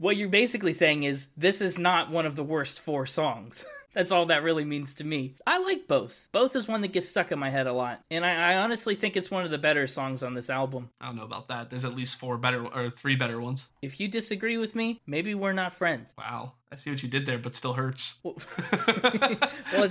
what you're basically saying is this is not one of the worst four songs. <laughs> That's all that really means to me. I like both. Both is one that gets stuck in my head a lot. And I, I, honestly think it's one of the better songs on this album. I don't know about that. There's at least four better or three better ones. If you disagree with me, maybe we're not friends. Wow. I see what you did there, but still hurts. <laughs> Well, <laughs> well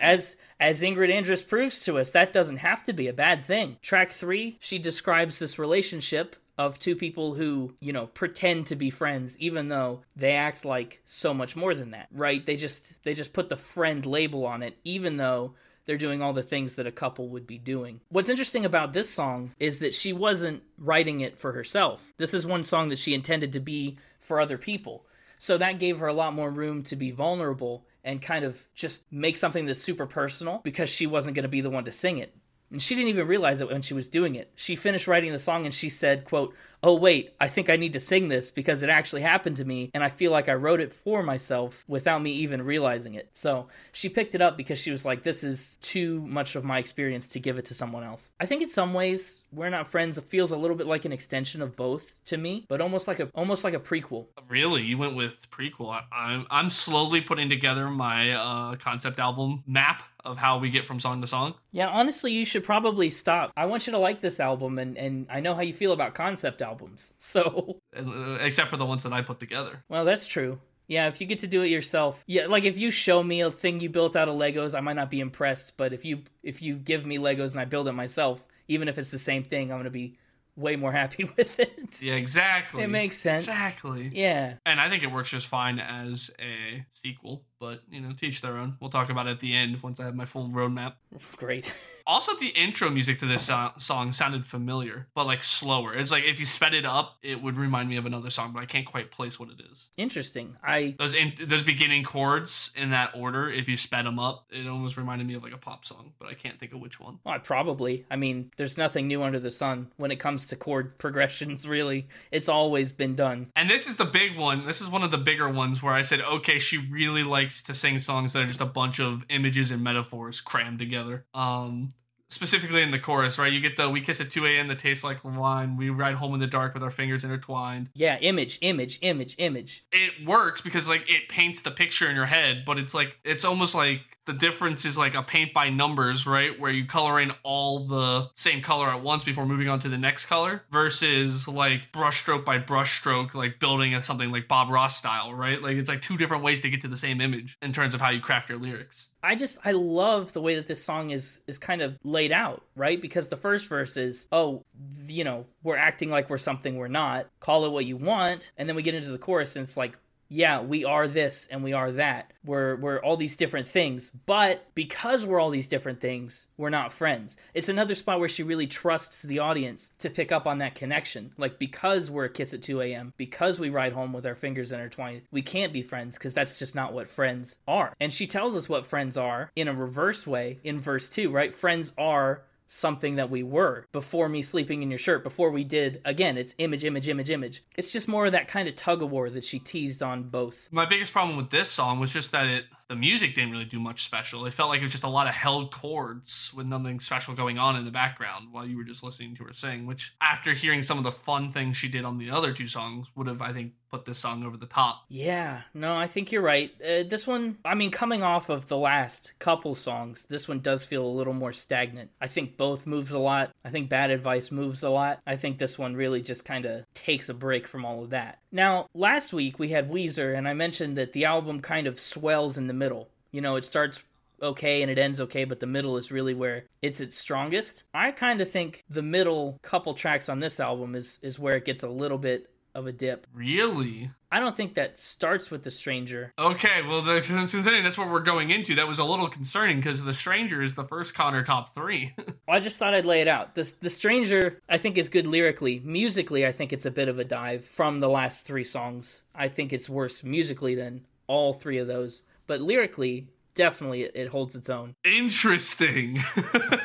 as as Ingrid Andress proves to us, that doesn't have to be a bad thing. Track three, she describes this relationship of two people who, you know, pretend to be friends even though they act like so much more than that, right? They just they just put the friend label on it even though they're doing all the things that a couple would be doing. What's interesting about this song is that she wasn't writing it for herself. This is one song that she intended to be for other people. So that gave her a lot more room to be vulnerable and kind of just make something that's super personal because she wasn't going to be the one to sing it and she didn't even realize it when she was doing it. She finished writing the song and she said, quote, "Oh wait, I think I need to sing this because it actually happened to me and I feel like I wrote it for myself without me even realizing it." So, she picked it up because she was like, "This is too much of my experience to give it to someone else." I think in some ways, We're Not Friends It feels a little bit like an extension of both to me, but almost like a almost like a prequel. Really? You went with prequel. I, I'm I'm slowly putting together my uh concept album map of how we get from song to song. Yeah, honestly, you should probably stop. I want you to like this album, and, and I know how you feel about concept albums. <laughs> So, uh, except for the ones that I put together. Well, that's true. Yeah, if you get to do it yourself, yeah, like if you show me a thing you built out of Legos, I might not be impressed. But if you if you give me Legos and I build it myself, even if it's the same thing, I'm gonna be way more happy <laughs> with it. Yeah, exactly. It makes sense. Exactly. Yeah. And I think it works just fine as a sequel, but you know, teach their own. We'll talk about it at the end once I have my full roadmap. Great. <laughs> Also, the intro music to this so- song sounded familiar, but like slower. It's like if you sped it up, it would remind me of another song, but I can't quite place what it is. Interesting. I those in- those beginning chords in that order, if you sped them up, it almost reminded me of like a pop song, but I can't think of which one. Well, probably. I mean, there's nothing new under the sun when it comes to chord <laughs> progressions. Really, it's always been done. And this is the big one. This is one of the bigger ones where I said, okay, she really likes to sing songs that are just a bunch of images and metaphors crammed together. Um, specifically in the chorus, right? You get the "We kiss at 2 a.m. that tastes like wine. We ride home in the dark with our fingers intertwined." Yeah, image, image, image, image. It works because like it paints the picture in your head, but it's like it's almost like the difference is like a paint by numbers, right? Where you color in all the same color at once before moving on to the next color versus like brushstroke by brushstroke, like building at something like Bob Ross style, right? Like it's like two different ways to get to the same image in terms of how you craft your lyrics. I just I love the way that this song is is kind of laid out, right? Because the first verse is, "Oh, you know, we're acting like we're something we're not. Call it what you want." And then we get into the chorus and it's like, yeah, we are this and we are that. We're we're all these different things, but because we're all these different things, we're not friends. It's another spot where she really trusts the audience to pick up on that connection. Like because we're a kiss at 2 a.m., because we ride home with our fingers intertwined, we can't be friends because that's just not what friends are. And she tells us what friends are in a reverse way in verse 2, right? Friends are something that we were before me sleeping in your shirt before we did again it's image image image image it's just more of that kind of tug of war that she teased on both My biggest problem with this song was just that it the music didn't really do much special. It felt like it was just a lot of held chords with nothing special going on in the background while you were just listening to her sing, which after hearing some of the fun things she did on the other two songs would have I think put this song over the top. yeah no i think you're right. Uh, this one i mean coming off of the last couple songs this one does feel a little more stagnant. I think both moves a lot. I think bad advice moves a lot. I think this one really just kind of takes a break from all of that. Now last week we had weezer and i mentioned that the album kind of swells in the middle. You know it starts okay and it ends okay, but the middle is really where it's its strongest. I kind of think the middle couple tracks on this album is is where it gets a little bit of a dip. Really? I don't think that starts with the stranger. Okay, well, the, considering that's what we're going into, that was a little concerning because the stranger is the first Connor top three. <laughs> I just thought I'd lay it out. The the stranger I think is good lyrically. Musically, I think it's a bit of a dive from the last three songs. I think it's worse musically than all three of those, but lyrically, definitely it, it holds its own. Interesting. <laughs>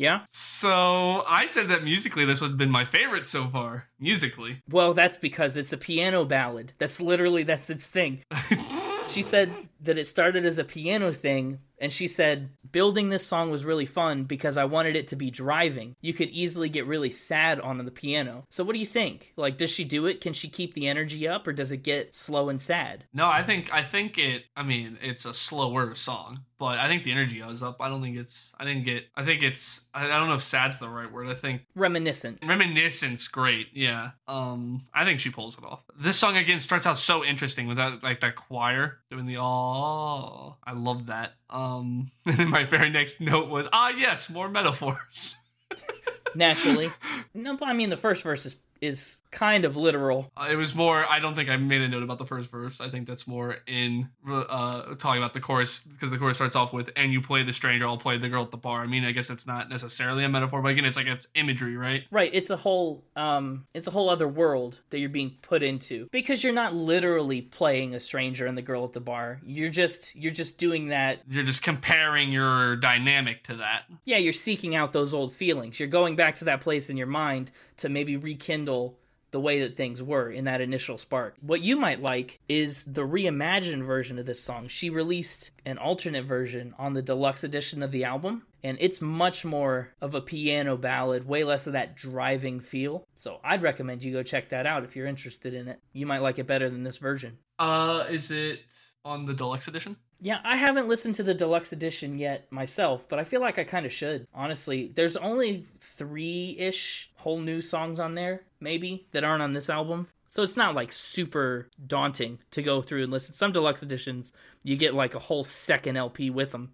Yeah. so I said that musically this would have been my favorite so far. Musically. Well, that's because it's a piano ballad. That's literally that's its thing. <laughs> she said that it started as a piano thing and she said building this song was really fun because I wanted it to be driving. You could easily get really sad on the piano. So what do you think? Like does she do it? Can she keep the energy up or does it get slow and sad? No, I think I think it. I mean, it's a slower song, but I think the energy goes up. I don't think it's. I didn't get. I think it's. I, don't know if "sad's" the right word. I think Reminiscent. reminiscence. Great. Yeah. Um. I think she pulls it off. This song again starts out so interesting with that like that choir doing the oh. I love that. Um. <laughs> And then my very next note was ah yes more metaphors. <laughs> Naturally. no, but I mean the first verse is is kind of literal. Uh, it was more. I don't think I made a note about the first verse. I think that's more in uh, talking about the chorus because the chorus starts off with "and you play the stranger, I'll play the girl at the bar." I mean, I guess it's not necessarily a metaphor, but again, it's like it's imagery, right? Right, it's a whole um it's a whole other world that you're being put into because you're not literally playing a stranger and the girl at the bar. You're just you're just doing that. You're just comparing your dynamic to that. Yeah, you're seeking out those old feelings. You're going back to that place in your mind to maybe rekindle the way that things were in that initial spark. What you might like is the reimagined version of this song. She released an alternate version on the deluxe edition of the album, and it's much more of a piano ballad, way less of that driving feel. So I'd recommend you go check that out if you're interested in it. You might like it better than this version. Uh, is it on the deluxe edition? Yeah, I haven't listened to the deluxe edition yet myself, but I feel like I kind of should. Honestly, there's only three ish whole new songs on there, maybe, that aren't on this album. So it's not like super daunting to go through and listen. Some deluxe editions, you get like a whole second LP with them,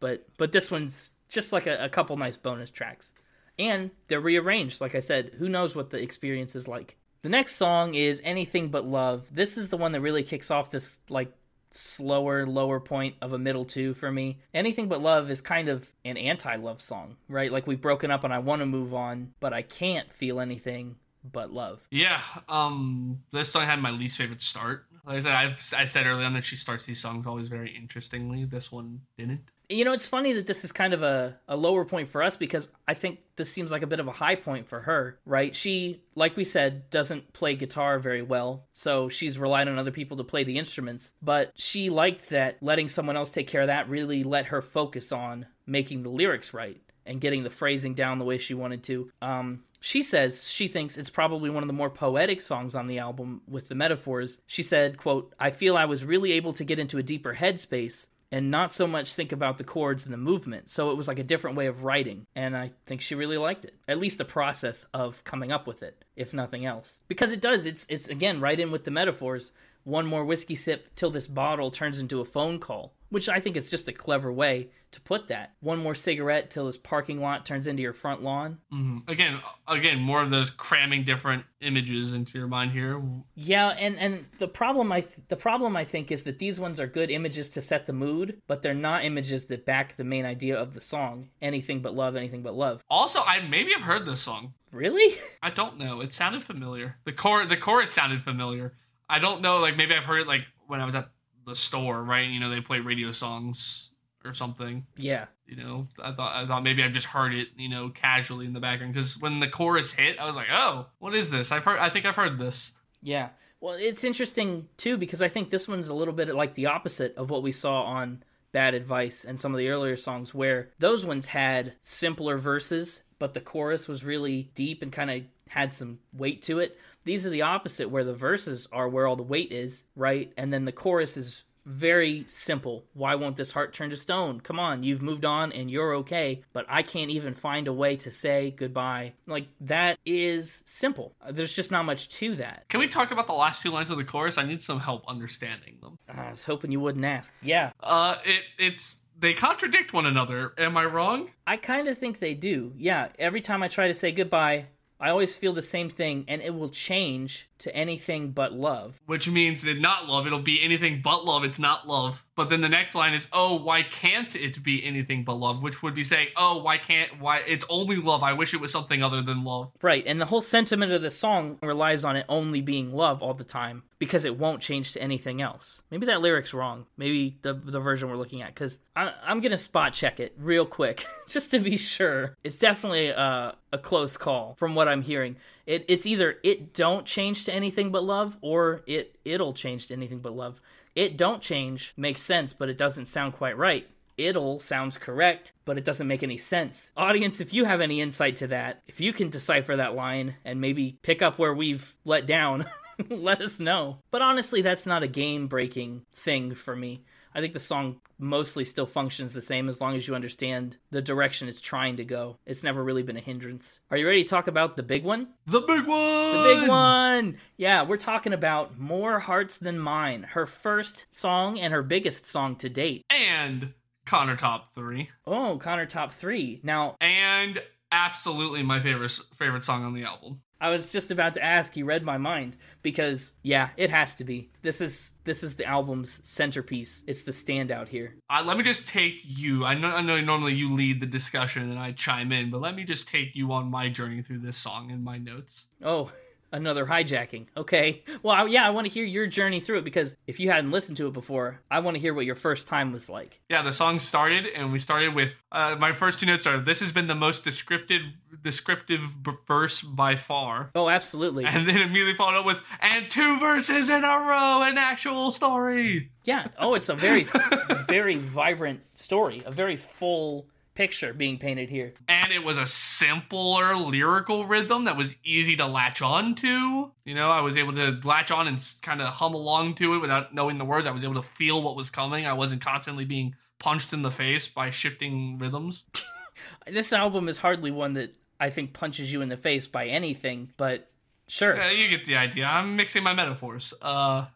but but this one's just like a, a couple nice bonus tracks, and they're rearranged. Like I said, who knows what the experience is like. The next song is Anything But Love. This is the one that really kicks off this like slower, lower point of a middle two for me. Anything But Love is kind of an anti love song, right? Like we've broken up and I want to move on, but I can't feel anything but love. Yeah. Um, this song had my least favorite start. Like I said, I've I said early on that she starts these songs always very interestingly. This one didn't. You know, it's funny that this is kind of a, a lower point for us because I think this seems like a bit of a high point for her, right? She, like we said, doesn't play guitar very well, so she's relied on other people to play the instruments. But she liked that letting someone else take care of that really let her focus on making the lyrics right and getting the phrasing down the way she wanted to. Um, she says she thinks it's probably one of the more poetic songs on the album with the metaphors. She said, quote, I feel I was really able to get into a deeper headspace and not so much think about the chords and the movement. So it was like a different way of writing. And I think she really liked it. At least the process of coming up with it, if nothing else. Because it does, it's it's again right in with the metaphors. One more whiskey sip till this bottle turns into a phone call, which I think is just a clever way to put that. One more cigarette till this parking lot turns into your front lawn. Mm-hmm. Again, again, more of those cramming different images into your mind here. Yeah, and and the problem I th- the problem I think is that these ones are good images to set the mood, but they're not images that back the main idea of the song. Anything but love, anything but love. Also, I maybe have heard this song. Really? <laughs> I don't know. It sounded familiar. The core, the chorus sounded familiar. I don't know. Like maybe I've heard it like when I was at the store, right? You know, they play radio songs or something. Yeah. You know, I thought I thought maybe I've just heard it, you know, casually in the background because when the chorus hit, I was like, "Oh, what is this?" I've heard. I think I've heard this. Yeah. Well, it's interesting too because I think this one's a little bit like the opposite of what we saw on Bad Advice and some of the earlier songs, where those ones had simpler verses, but the chorus was really deep and kind of had some weight to it. These are the opposite, where the verses are where all the weight is, right? And then the chorus is very simple. Why won't this heart turn to stone? Come on, you've moved on and you're okay, but I can't even find a way to say goodbye. Like, that is simple. There's just not much to that. Can we talk about the last two lines of the chorus? I need some help understanding them. I was hoping you wouldn't ask. Yeah. Uh, it it's they contradict one another. Am I wrong? I kind of think they do. Yeah. Every time I try to say goodbye, I always feel the same thing, and it will change to anything but love. Which means that not love, it'll be anything but love. It's not love. But then the next line is, oh, why can't it be anything but love? Which would be saying, oh, why can't, why, it's only love. I wish it was something other than love. Right. And the whole sentiment of the song relies on it only being love all the time because it won't change to anything else. Maybe that lyric's wrong. Maybe the, the version we're looking at, because I'm going to spot check it real quick <laughs> just to be sure. It's definitely a, a close call from what I'm hearing. It, it's either it don't change to anything but love or it it'll change to anything but love. It don't change makes sense, but it doesn't sound quite right. It'll sounds correct, but it doesn't make any sense. Audience, if you have any insight to that, if you can decipher that line and maybe pick up where we've let down, <laughs> let us know. But honestly, that's not a game breaking thing for me. I think the song mostly still functions the same as long as you understand the direction it's trying to go. It's never really been a hindrance. Are you ready to talk about the big one? The big one! The big one! Yeah, we're talking about More Hearts Than Mine, her first song and her biggest song to date. And Connor Top 3. Oh, Connor Top 3. Now, and absolutely my favorite favorite song on the album. I was just about to ask. You read my mind because yeah, it has to be. This is this is the album's centerpiece. It's the standout here. Uh, let me just take you. I know, I know. Normally you lead the discussion and I chime in, but let me just take you on my journey through this song in my notes. Oh, another hijacking. Okay. Well, yeah, I want to hear your journey through it because if you hadn't listened to it before, I want to hear what your first time was like. Yeah, the song started, and we started with uh, my first two notes are this has been the most descriptive descriptive verse by far. Oh, absolutely. And then immediately followed up with and two verses in a row, an actual story. Yeah. Oh, it's a very <laughs> very vibrant story, a very full picture being painted here. And it was a simpler lyrical rhythm that was easy to latch on to. You know, I was able to latch on and kind of hum along to it without knowing the words. I was able to feel what was coming. I wasn't constantly being punched in the face by shifting rhythms. <laughs> this album is hardly one that I think punches you in the face by anything, but Sure. Yeah, you get the idea. I'm mixing my metaphors. Uh,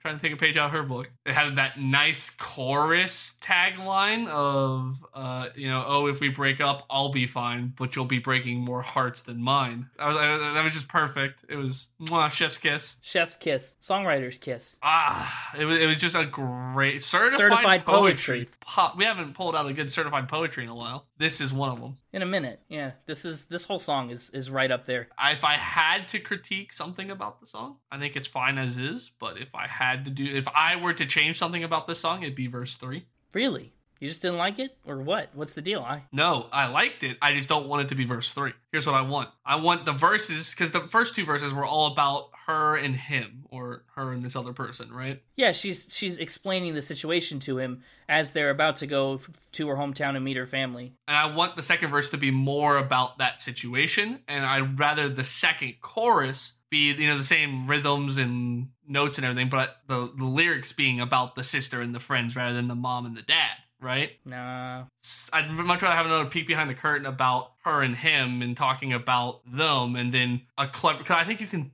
trying to take a page out of her book. It had that nice chorus tagline of, uh, you know, oh, if we break up, I'll be fine, but you'll be breaking more hearts than mine. I was, I, that was just perfect. It was mwah, chef's kiss. Chef's kiss. Songwriter's kiss. Ah, it was, it was just a great certified, certified poetry. poetry. we haven't pulled out a good certified poetry in a while. This is one of them. In a minute, yeah. This is this whole song is is right up there. If I had to critique something about the song, I think it's fine as is. But if I had to do, if I were to change something about this song, it'd be verse three. Really? You just didn't like it, or what? What's the deal? I no, I liked it. I just don't want it to be verse three. Here's what I want. I want the verses because the first two verses were all about her and him, or her and this other person, right? Yeah, she's she's explaining the situation to him as they're about to go f- to her hometown and meet her family. And I want the second verse to be more about that situation, and I'd rather the second chorus be you know the same rhythms and notes and everything, but the the lyrics being about the sister and the friends rather than the mom and the dad right? Nah. I'd much rather have another peek behind the curtain about her and him and talking about them and then a clever because I think you can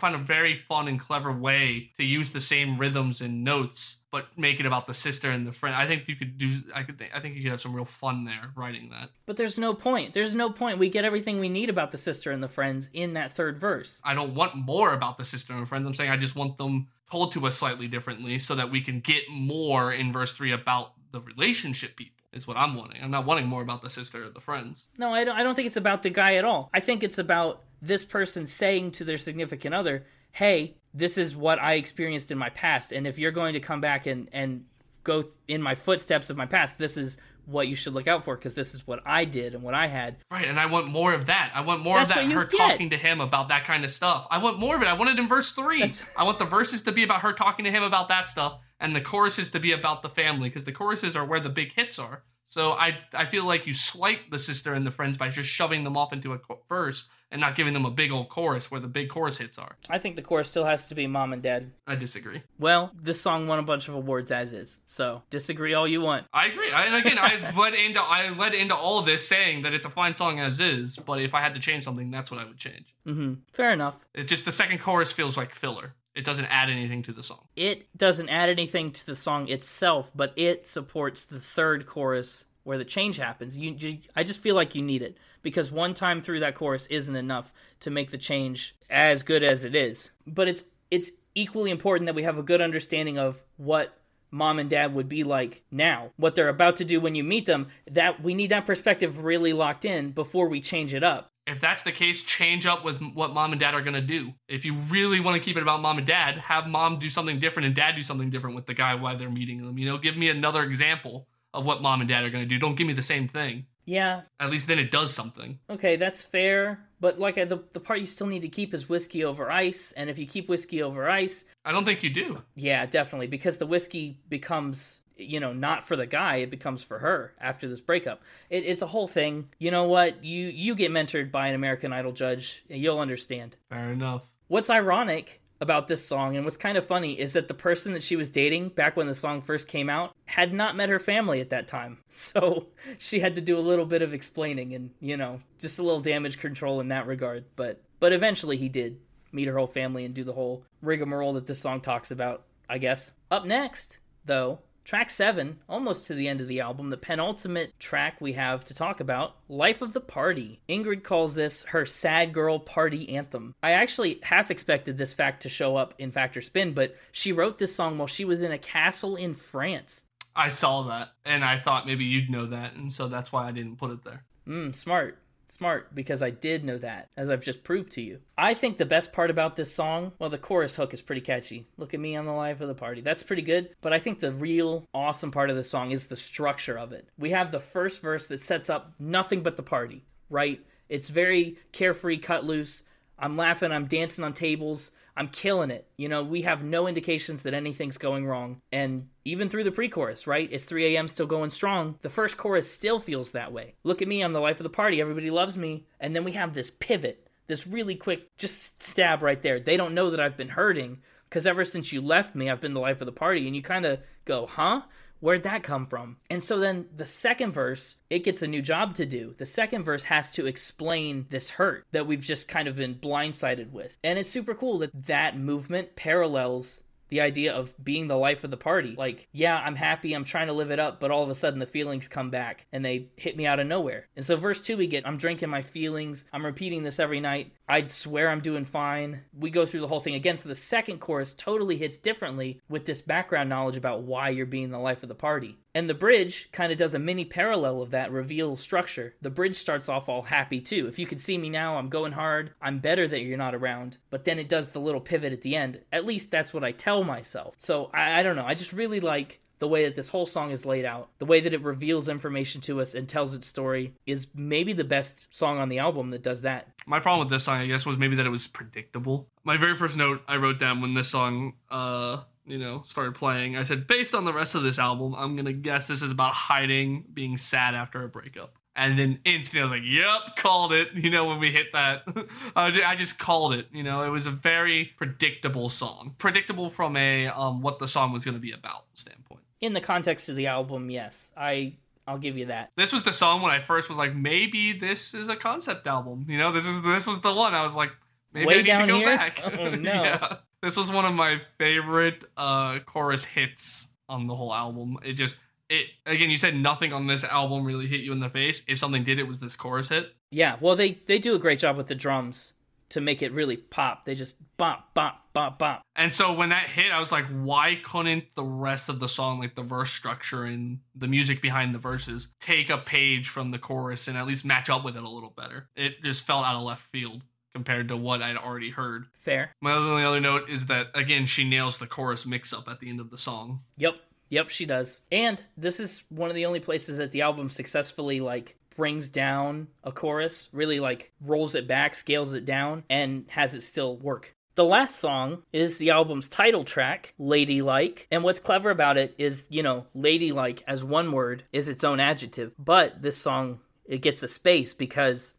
find a very fun and clever way to use the same rhythms and notes but make it about the sister and the friend. I think you could do I could Think, I think you could have some real fun there writing that. But there's no point. There's no point. We get everything we need about the sister and the friends in that third verse. I don't want more about the sister and friends. I'm saying I just want them told to us slightly differently so that we can get more in verse 3 about the relationship people is what I'm wanting. I'm not wanting more about the sister or the friends. No, I don't I don't think it's about the guy at all. I think it's about this person saying to their significant other, "Hey, this is what I experienced in my past and if you're going to come back and and go th- in my footsteps of my past. This is what you should look out for because this is what I did and what I had. Right, and I want more of that. I want more That's of that. Her get. talking to him about that kind of stuff. I want more of it. I want it in verse three. That's- I want the verses to be about her talking to him about that stuff, and the choruses to be about the family because the choruses are where the big hits are. So I I feel like you slight the sister and the friends by just shoving them off into a verse and not giving them a big old chorus where the big chorus hits are. I think the chorus still has to be mom and dad. I disagree. Well, this song won a bunch of awards as is, so disagree all you want. I agree. I, and again, I <laughs> led into I led into all this saying that it's a fine song as is, but if I had to change something, that's what I would change. Mm-hmm. Fair enough. It just the second chorus feels like filler. It doesn't add anything to the song. It doesn't add anything to the song itself, but it supports the third chorus where the change happens. You, you, I just feel like you need it because one time through that chorus isn't enough to make the change as good as it is. But it's it's equally important that we have a good understanding of what mom and dad would be like now, what they're about to do when you meet them. That we need that perspective really locked in before we change it up. If that's the case, change up with what mom and dad are gonna do. If you really want to keep it about mom and dad, have mom do something different and dad do something different with the guy while they're meeting them. You know, give me another example of what mom and dad are gonna do. Don't give me the same thing. Yeah, At least then it does something. Okay, that's fair. But like the the part you still need to keep is whiskey over ice, and if you keep whiskey over ice, I don't think you do. yeah, definitely because the whiskey becomes you know not for the guy, it becomes for her after this breakup. It, it's a whole thing. You know what? You you get mentored by an American Idol judge, and you'll understand. Fair enough. What's ironic about this song and what's kind of funny is that the person that she was dating back when the song first came out had not met her family at that time. <laughs> So she had to do a little bit of explaining and, you know, just a little damage control in that regard. But but eventually he did meet her whole family and do the whole rigmarole that this song talks about, I guess. Up next, though, Track 7, almost to the end of the album, the penultimate track we have to talk about, Life of the Party. Ingrid calls this her sad girl party anthem. I actually half expected this fact to show up in Factor Spin, but she wrote this song while she was in a castle in France. I saw that and I thought maybe you'd know that, and so that's why I didn't put it there. Mm, smart. Smart, because I did know that, as I've just proved to you. I think the best part about this song, well, the chorus hook is pretty catchy. Look at me, I'm the life of the party. That's pretty good, but I think the real awesome part of the song is the structure of it. We have the first verse that sets up nothing but the party, right? It's very carefree, cut loose. I'm laughing, I'm dancing on tables, I'm killing it. You know, we have no indications that anything's going wrong. And even through the pre chorus, right? It's 3 a.m. still going strong. The first chorus still feels that way. Look at me, I'm the life of the party, everybody loves me. And then we have this pivot, this really quick, just stab right there. They don't know that I've been hurting because ever since you left me, I've been the life of the party. And you kind of go, huh? Where'd that come from? And so then the second verse, it gets a new job to do. The second verse has to explain this hurt that we've just kind of been blindsided with. And it's super cool that that movement parallels the idea of being the life of the party. Like, yeah, I'm happy, I'm trying to live it up, but all of a sudden the feelings come back and they hit me out of nowhere. And so, verse two, we get I'm drinking my feelings, I'm repeating this every night, I'd swear I'm doing fine. We go through the whole thing again. So, the second chorus totally hits differently with this background knowledge about why you're being the life of the party. And the bridge kind of does a mini parallel of that reveal structure. The bridge starts off all happy too. If you could see me now, I'm going hard. I'm better that you're not around. But then it does the little pivot at the end. At least that's what I tell myself. So I, I don't know. I just really like the way that this whole song is laid out, the way that it reveals information to us and tells its story is maybe the best song on the album that does that. My problem with this song, I guess, was maybe that it was predictable. My very first note I wrote down when this song, uh, you know, started playing, I said, based on the rest of this album, I'm gonna guess this is about hiding, being sad after a breakup. And then instantly I was like, yep, called it. <laughs> You know, when we hit that, <laughs> I just called it. You know, it was a very predictable song. Predictable from a um, what the song was going to be about standpoint. In the context of the album, yes, I I'll give you that. This was the song when I first was like, maybe this is a concept album. You know, this is this was the one. I was like, maybe Way I need down to go here? back. <laughs> Oh, no. <laughs> yeah. This was one of my favorite uh chorus hits on the whole album. It just it again, you said nothing on this album really hit you in the face. If something did, it was this chorus hit. Yeah, well they they do a great job with the drums to make it really pop. They just bop bop bop bop. And so when that hit, I was like, why couldn't the rest of the song, like the verse structure and the music behind the verses, take a page from the chorus and at least match up with it a little better? It just felt out of left field compared to what I'd already heard. Fair. My only other note is that again, she nails the chorus mix up at the end of the song. Yep. Yep, she does. And this is one of the only places that the album successfully like brings down a chorus, really like rolls it back, scales it down, and has it still work. The last song is the album's title track, Ladylike. And what's clever about it is, you know, ladylike as one word is its own adjective. But this song, it gets the space because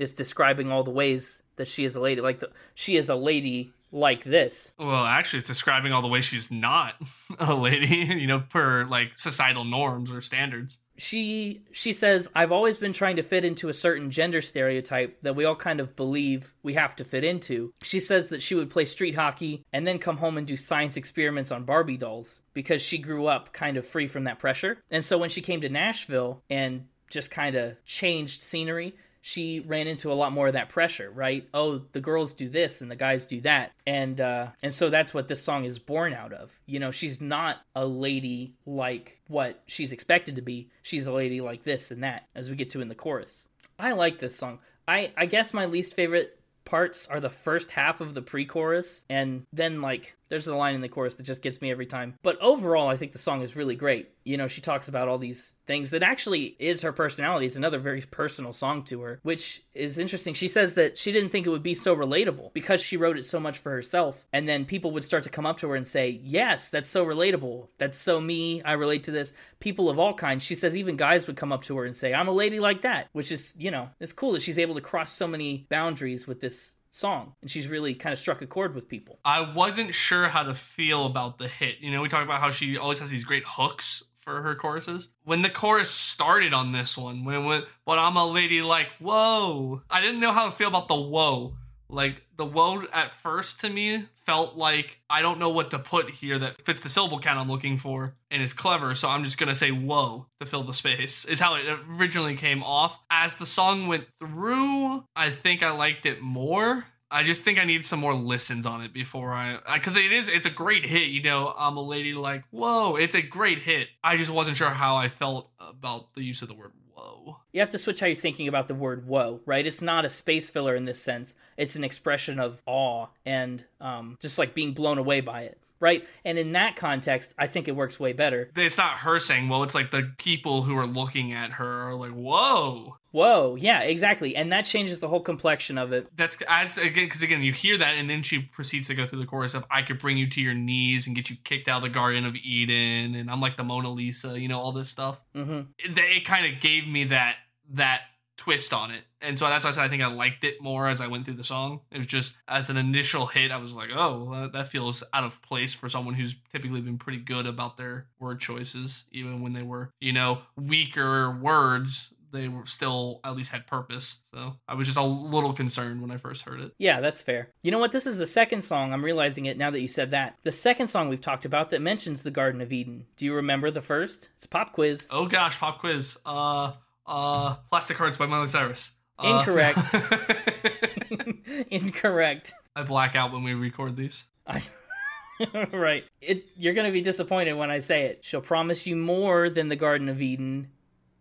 it's describing all the ways that she is a lady. Like, the, she is a lady like this. Well, actually, it's describing all the way she's not <laughs> a lady, you know, per like societal norms or standards. She she says, "I've always been trying to fit into a certain gender stereotype that we all kind of believe we have to fit into." She says that she would play street hockey and then come home and do science experiments on Barbie dolls because she grew up kind of free from that pressure. And so when she came to Nashville and just kind of changed scenery, she ran into a lot more of that pressure, right? Oh, the girls do this and the guys do that, and uh, and so that's what this song is born out of. You know, she's not a lady like what she's expected to be. She's a lady like this and that, as we get to in the chorus. I like this song. I I guess my least favorite parts are the first half of the pre-chorus and then like there's a line in the chorus that just gets me every time. But overall i think the song is really great. You know she talks about all these things that actually is her personality. It's another very personal song to her which is interesting. She says that she didn't think it would be so relatable because she wrote it so much for herself. And then people would start to come up to her and say yes that's so relatable. That's so me. I relate to this. People of all kinds. She says even guys would come up to her and say i'm a lady like that which is you know it's cool that she's able to cross so many boundaries with this song and she's really kind of struck a chord with people I wasn't sure how to feel about the hit. You know, we talk about how she always has these great hooks for her choruses. When the chorus started on this one, when went, but I'm a lady like, whoa. I didn't know how to feel about the whoa. Like the whoa at first to me felt like I don't know what to put here that fits the syllable count I'm looking for and is clever, so I'm just gonna say whoa to fill the space. <laughs> Is how it originally came off. As the song went through, I think I liked it more. I just think I need some more listens on it before I, because it is, it's a great hit. You know, I'm a lady like, whoa, it's a great hit. I just wasn't sure how I felt about the use of the word whoa. you have to switch how you're thinking about the word whoa right? It's not a space filler in this sense. It's an expression of awe and um, just like being blown away by it right? And in that context i think it works way better. It's not her saying, well, it's like the people who are looking at her are like, whoa. whoa yeah exactly. And that changes the whole complexion of it. That's as again, because again, you hear that, and then she proceeds to go through the chorus of "I could bring you to your knees and get you kicked out of the Garden of Eden," and I'm like the Mona Lisa, you know, all this stuff. hmm It, it kind of gave me that that twist on it, and so that's why I said I think I liked it more as I went through the song. It was just as an initial hit, I was like, "Oh, uh, that feels out of place for someone who's typically been pretty good about their word choices, even when they were, you know, weaker words." They were still at least had purpose. So I was just a little concerned when I first heard it. yeah that's fair you know what this is the second song i'm realizing it now that you said that the second song we've talked about that mentions the garden of eden do you remember the first it's pop quiz Oh gosh, pop quiz. Uh, uh, Plastic Hearts by Miley Cyrus. Uh, Incorrect. <laughs> <laughs> incorrect I black out when we record these. I <laughs> right. It you're gonna be disappointed when I say it. She'll promise you more than the Garden of Eden.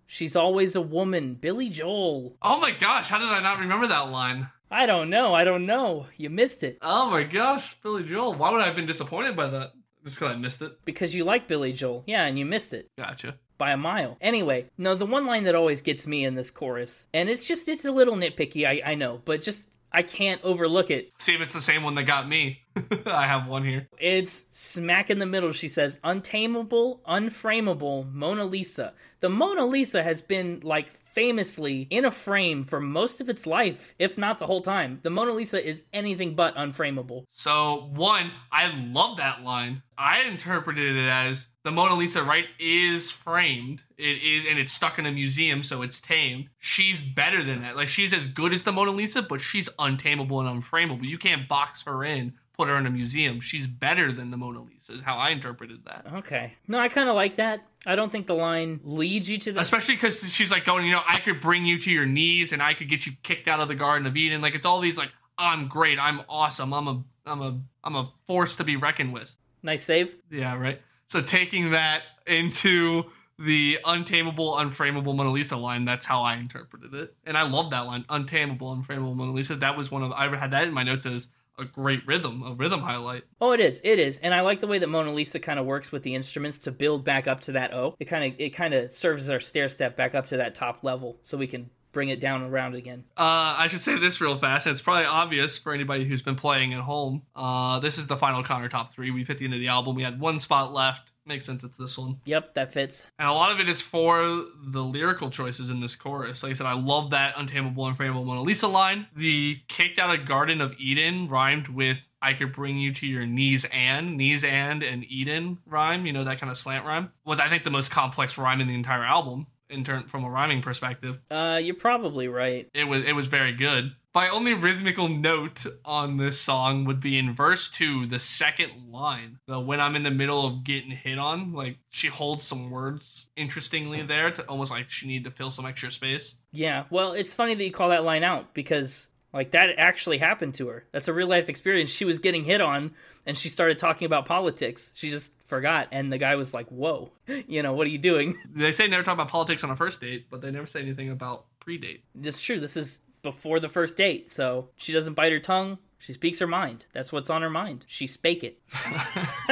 She's always a woman. Billy Joel. Oh my gosh, how did I not remember that line? I don't know. I don't know. You missed it Oh my gosh, Billy Joel. Why would I have been disappointed by that? Just because I missed it. because you like Billy Joel. Yeah, and you missed it Gotcha. By a mile. Anyway, no, the one line that always gets me in this chorus, and it's just it's a little nitpicky. I I know, but just I can't overlook it. See if it's the same one that got me. <laughs> I have one here. It's smack in the middle. She says, untamable, unframeable Mona Lisa. The Mona Lisa has been like famously in a frame for most of its life, if not the whole time. The Mona Lisa is anything but unframeable. So one, I love that line. I interpreted it as the Mona Lisa, right, is framed. It is, and it's stuck in a museum, so it's tamed. She's better than that. Like she's as good as the Mona Lisa, but she's untamable and unframeable. You can't box her in, put her in a museum. She's better than the Mona Lisa. Is how I interpreted that. Okay. No, I kind of like that. I don't think the line leads you to the. Especially because she's like going, you know, I could bring you to your knees and I could get you kicked out of the Garden of Eden. Like it's all these like, I'm great, I'm awesome, I'm a, I'm a, I'm a force to be reckoned with. Nice save. Yeah, right. So taking that into the untamable, unframeable Mona Lisa line, that's how I interpreted it. And I love that line, untamable, unframeable Mona Lisa. That was one of I had that in my notes as a great rhythm, a rhythm highlight. Oh, it is. It is. And I like the way that Mona Lisa kind of works with the instruments to build back up to that O. It kind of it kind of serves as our stair step back up to that top level so we can bring it down around again. Uh, I should say this real fast. And it's probably obvious for anybody who's been playing at home. Uh, this is the final Connor top three. We've hit the end of the album. We had one spot left. Makes sense. It's this one. Yep, that fits. And a lot of it is for the lyrical choices in this chorus. Like I said, I love that untamable, unframeable Mona Lisa line. The kicked out of Garden of Eden rhymed with I could bring you to your knees and knees and and Eden rhyme. You know that kind of slant rhyme was I think the most complex rhyme in the entire album in turn from a rhyming perspective. Uh, you're probably right. It was it was very good. My only rhythmical note on this song would be in verse two, the second line. The when I'm in the middle of getting hit on, like she holds some words interestingly there to almost like she needed to fill some extra space. Yeah, well, it's funny that you call that line out because like that actually happened to her. That's a real life experience. She was getting hit on and she started talking about politics. She just forgot and the guy was like, "Whoa. <laughs> You know, what are you doing?" <laughs> They say never talk about politics on a first date, but they never say anything about pre-date. It's true. This is before the first date, so she doesn't bite her tongue. She speaks her mind. That's what's on her mind. She spake it.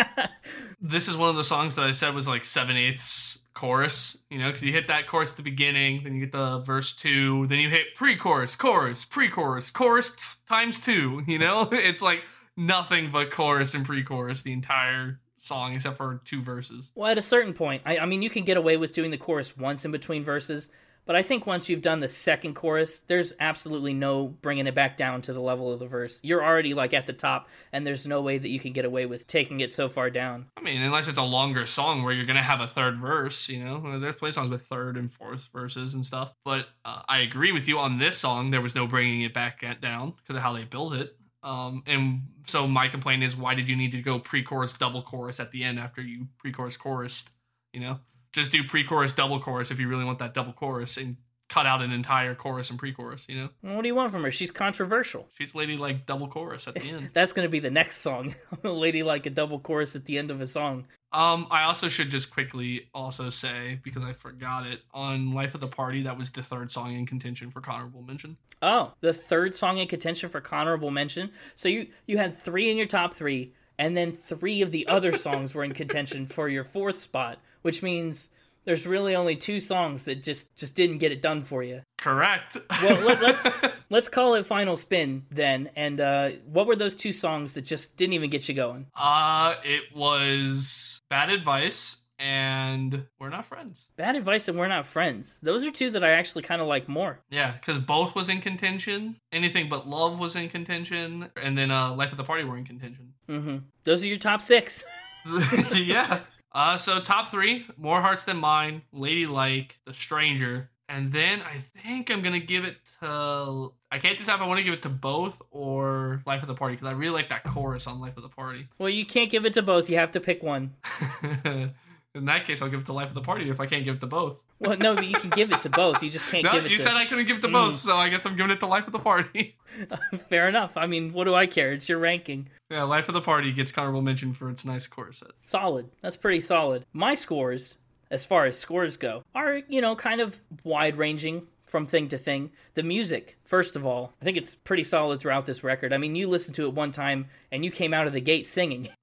<laughs> this is one of the songs that I said was like seven eighths chorus, you know, because you hit that chorus at the beginning, then you get the verse two, then you hit pre chorus, chorus, pre chorus, chorus times two, you know? It's like nothing but chorus and pre chorus the entire song except for two verses. Well, at a certain point, I, I mean, you can get away with doing the chorus once in between verses, but I think once you've done the second chorus, there's absolutely no bringing it back down to the level of the verse. You're already like at the top, and there's no way that you can get away with taking it so far down. I mean, unless it's a longer song where you're gonna have a third verse, you know. There's play songs with third and fourth verses and stuff. But uh, I agree with you on this song. There was no bringing it back down because of how they built it. Um, and so my complaint is, why did you need to go pre-chorus, double chorus at the end after you pre-chorus chorused? You know, just do pre-chorus, double chorus if you really want that double chorus, and cut out an entire chorus and pre-chorus. You know, Well, what do you want from her? She's controversial. she's lady like double chorus at the end. <laughs> That's going to be the next song. <laughs> lady like a double chorus at the end of a song. Um, I also should just quickly also say because I forgot it on Life of the Party that was the third song in contention for honorable mention. Oh, the third song in contention for honorable mention. So you you had three in your top three, and then three of the other <laughs> songs were in contention for your fourth spot, which means there's really only two songs that just just didn't get it done for you. Correct. Well, let, <laughs> let's let's call it final spin then. And uh, what were those two songs that just didn't even get you going? uh, it was bad advice and we're not friends. Bad advice and we're not friends. Those are two that I actually kind of like more. Yeah, because both was in contention. Anything but love was in contention, and then uh, Life of the Party were in contention. Mm-hmm. Those are your top six. <laughs> <laughs> yeah. Uh, so top three: More Hearts Than Mine, Ladylike, The Stranger, and then I think I'm gonna give it to. I can't decide if I want to give it to both or Life of the Party because I really like that chorus on Life of the Party. Well, you can't give it to both. You have to pick one. <laughs> In that case, I'll give it to Life of the Party if I can't give it to both. Well, no, but you can give it to both. You just can't No, give it you to. said I couldn't give it to Mm. both, so I guess I'm giving it to Life of the Party. <laughs> Fair enough. I mean, what do I care? It's your ranking. yeah, Life of the Party gets honorable mention for its nice chorus set. Solid. That's pretty solid. My scores, as far as scores go, are, you know, kind of wide ranging from thing to thing. The music, first of all, I think it's pretty solid throughout this record. I mean, you listened to it one time and you came out of the gate singing. <laughs>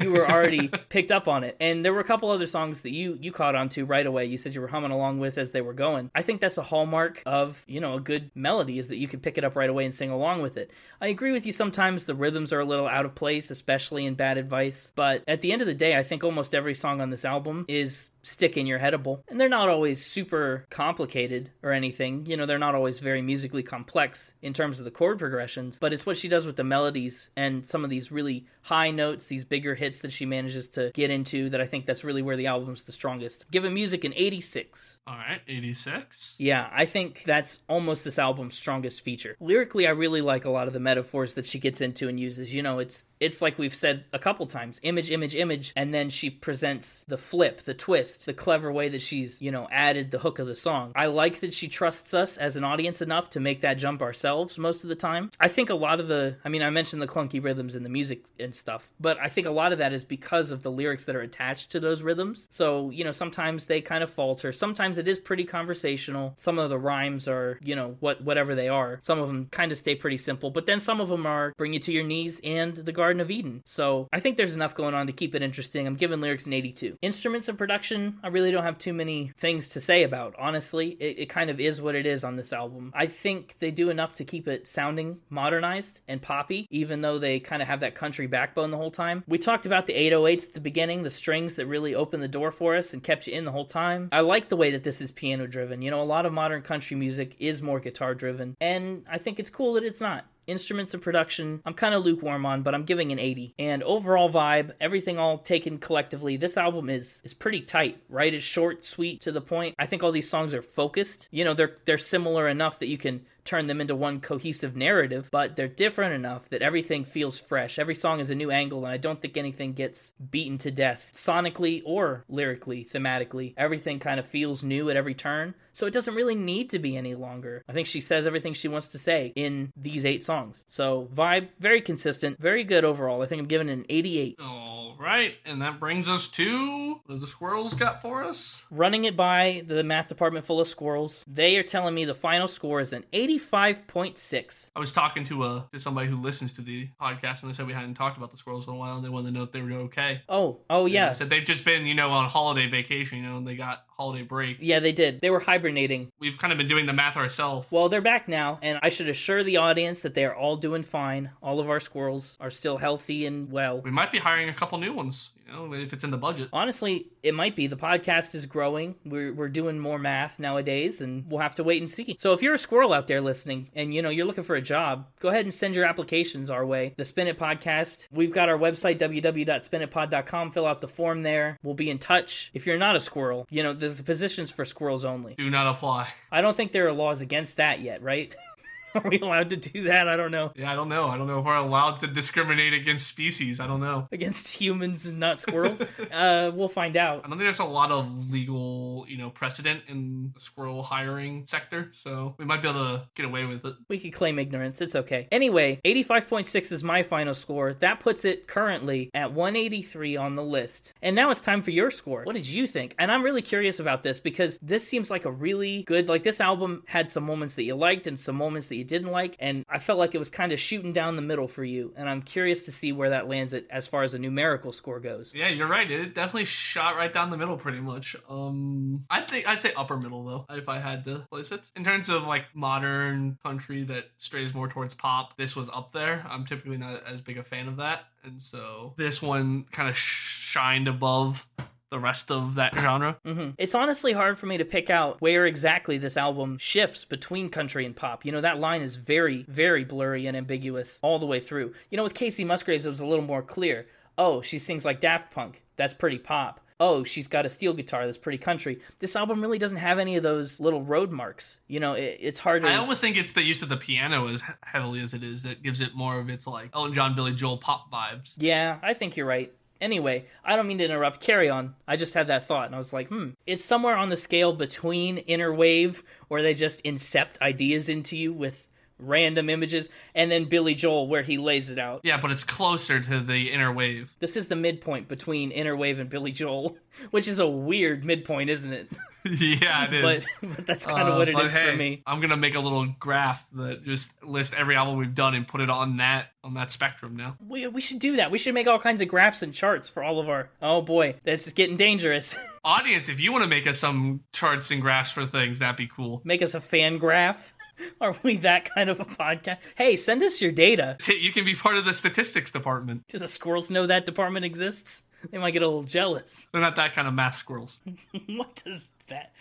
you were already <laughs> picked up on it. And there were a couple other songs that you you caught on to right away. You said you were humming along with as they were going. I think that's a hallmark of, you know, a good melody is that you can pick it up right away and sing along with it. I agree with you sometimes the rhythms are a little out of place, especially in Bad Advice, but at the end of the day, I think almost every song on this album is stick in your headable. And they're not always super complicated or anything. You know, they're not always very musically complex in terms of the chord progressions, but it's what she does with the melodies and some of these really high notes, these bigger hits that she manages to get into that I think that's really where the album's the strongest. Given music an 86. All right, 86. Yeah, I think that's almost this album's strongest feature. Lyrically, I really like a lot of the metaphors that she gets into and uses. You know, it's It's like we've said a couple times image, image, image. And then she presents the flip, the twist, the clever way that she's, you know, added the hook of the song. I like that she trusts us as an audience enough to make that jump ourselves most of the time. I think a lot of the, I mean, I mentioned the clunky rhythms in the music and stuff, but I think a lot of that is because of the lyrics that are attached to those rhythms. So, you know, sometimes they kind of falter. Sometimes it is pretty conversational. Some of the rhymes are, you know, what whatever they are. Some of them kind of stay pretty simple, but then some of them are bring you to your knees and the Garden of Eden. So, I think there's enough going on to keep it interesting. I'm giving lyrics an 82. Instruments and production, I really don't have too many things to say about. Honestly, it, it kind of is what it is on this album. I think they do enough to keep it sounding modernized and poppy, even though they kind of have that country backbone the whole time. We talked about the 808s at the beginning, the strings that really opened the door for us and kept you in the whole time. I like the way that this is piano driven. You know, a lot of modern country music is more guitar driven, and I think it's cool that it's not instruments and production i'm kind of lukewarm on but i'm giving an 80 and overall vibe everything all taken collectively this album is is pretty tight right? It's short sweet to the point. I think all these songs are focused. You know they're they're similar enough that you can turn them into one cohesive narrative, but they're different enough that everything feels fresh. Every song is a new angle, and I don't think anything gets beaten to death sonically or lyrically, thematically. Everything kind of feels new at every turn, so it doesn't really need to be any longer. I think she says everything she wants to say in these eight songs. So, vibe, very consistent, very good overall. I think I'm giving it an 88. All right, and that brings us to what the squirrels got for us. Running it by the math department full of squirrels, they are telling me the final score is an 85.6. I was talking to uh to somebody who listens to the podcast, and they said we hadn't talked about the squirrels in a while, and they wanted to know if they were okay. Oh, oh And yeah. they said they've just been, you know, on holiday vacation, you know, and they got holiday break. Yeah, they did. They were hibernating. We've kind of been doing the math ourselves. Well, they're back now, and I should assure the audience that they are all doing fine. All of our squirrels are still healthy and well. We might be hiring a couple new ones, you know, if it's in the budget. Honestly, it might be. The podcast is growing. We're, we're doing more math nowadays, and we'll have to wait and see. So if you're a squirrel out there listening and you know you're looking for a job, go ahead and send your applications our way. The Spin It Podcast. We've got our website www.spinitpod.com. Fill out the form there. We'll be in touch. If you're not a squirrel, you know there's the positions for squirrels only. Do not apply. I don't think there are laws against that yet, right? <laughs> <laughs> Are we allowed to do that? I don't know. Yeah, I don't know. I don't know if we're allowed to discriminate against species. I don't know. Against humans and not squirrels? <laughs> uh, we'll find out. I don't think there's a lot of legal, you know, precedent in the squirrel hiring sector, so we might be able to get away with it. We could claim ignorance. It's okay. Anyway, 85.6 is my final score. That puts it currently at 183 on the list. And now it's time for your score. What did you think? And I'm really curious about this because this seems like a really good, like, this album had some moments that you liked and some moments that you didn't like. And I felt like it was kind of shooting down the middle for you. And I'm curious to see where that lands it as far as a numerical score goes. Yeah, you're right. It definitely shot right down the middle, pretty much. Um, I think I'd say upper middle though, if I had to place it. In terms of like modern country that strays more towards pop, this was up there. I'm typically not as big a fan of that, and so this one kind of shined above the rest of that genre. hmm It's honestly hard for me to pick out where exactly this album shifts between country and pop. You know, that line is very, very blurry and ambiguous all the way through. You know, with Kacey Musgraves, it was a little more clear. Oh, she sings like Daft Punk. That's pretty pop. Oh, she's got a steel guitar. That's pretty country. This album really doesn't have any of those little road marks. You know, it, it's hard to. I almost think it's the use of the piano as heavily as it is that gives it more of its like Elton John, Billy Joel pop vibes. Yeah, I think you're right. Anyway, I don't mean to interrupt. Carry on. I just had that thought, and I was like, hmm. It's somewhere on the scale between Inner Wave, where they just incept ideas into you with random images, and then Billy Joel, where he lays it out. Yeah, but it's closer to the inner wave. This is the midpoint between Inner Wave and Billy Joel, <laughs> which is a weird midpoint, isn't it? <laughs> yeah, it but, but that's kind of Uh, what it is hey, for me. I'm gonna make a little graph that just lists every album we've done and put it on that on that spectrum now. We, we should do that. We should make all kinds of graphs and charts for all of our. Oh boy, this is getting dangerous. <laughs> Audience, if you want to make us some charts and graphs for things, that'd be cool. Make us a fan graph. <laughs> Are we that kind of a podcast? Hey, send us your data. <laughs> You can be part of the statistics department. Do the squirrels know that department exists? They might get a little jealous. <laughs> They're not that kind of math squirrels. what does that?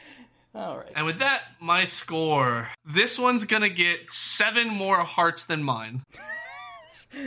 All right. And with that, my score. This one's gonna get seven more hearts than mine.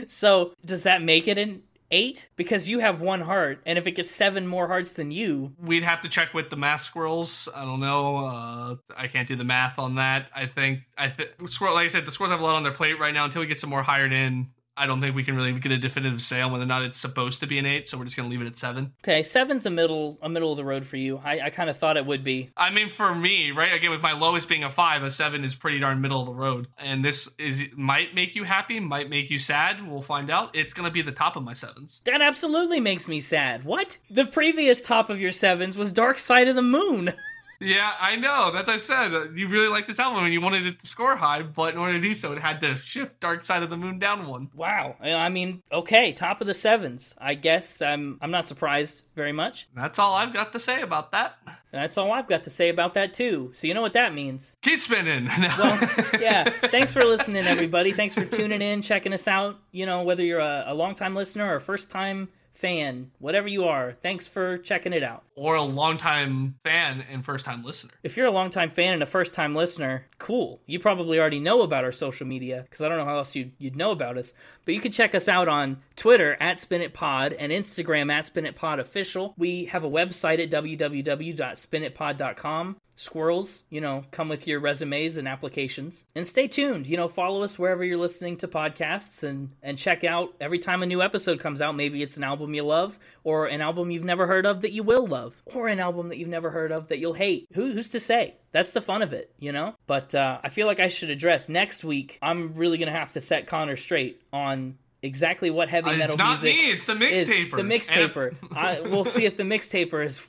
So does that make it an eight? Because you have one heart, and if it gets seven more hearts than you, We'd have to check with the math squirrels. I don't know. Uh, I can't do the math on that. I think I think squirrel. Like I said, the squirrels have a lot on their plate right now. Until we get some more hired in, I don't think we can really get a definitive say on whether or not it's supposed to be an eight. So we're just gonna leave it at seven. Okay, seven's a middle a middle of the road for you. I, I kind of thought it would be. I mean, for me, right? Again, with my lowest being a five, a seven is pretty darn middle of the road. And this is might make you happy, might make you sad. We'll find out. It's gonna be the top of my sevens. That absolutely makes me sad. What? The previous top of your sevens was Dark Side of the Moon. <laughs> Yeah, I know. That's I said. You really like this album and you wanted it to score high, but in order to do so, it had to shift Dark Side of the Moon down one. wow. I mean, okay, top of the sevens. I guess I'm I'm not surprised very much. That's all I've got to say about that. That's all I've got to say about that too. So you know what that means. Keep spinning. <laughs> Well, yeah. Thanks for listening, everybody. Thanks for tuning in, checking us out. You know, whether you're a, a long time listener or a first time fan, whatever you are, thanks for checking it out. Or a longtime fan and first time listener. If you're a longtime fan and a first time listener, cool. You probably already know about our social media because I don't know how else you'd, you'd know about us. But you can check us out on Twitter at SpinItPod and Instagram at SpinItPodOfficial. We have a website at www.spinitpod.com. Squirrels, you know, come with your resumes and applications. And stay tuned. You know, follow us wherever you're listening to podcasts and and check out every time a new episode comes out. Maybe it's an album you love, or an album you've never heard of that you will love, or an album that you've never heard of that you'll hate. Who, who's to say? That's the fun of it, you know? But uh, I feel like I should address next week. I'm really going to have to set Connor straight on exactly what heavy metal Uh, it's not music me, it's the mixtaper. The mixtaper. I, we'll see if the mixtaper is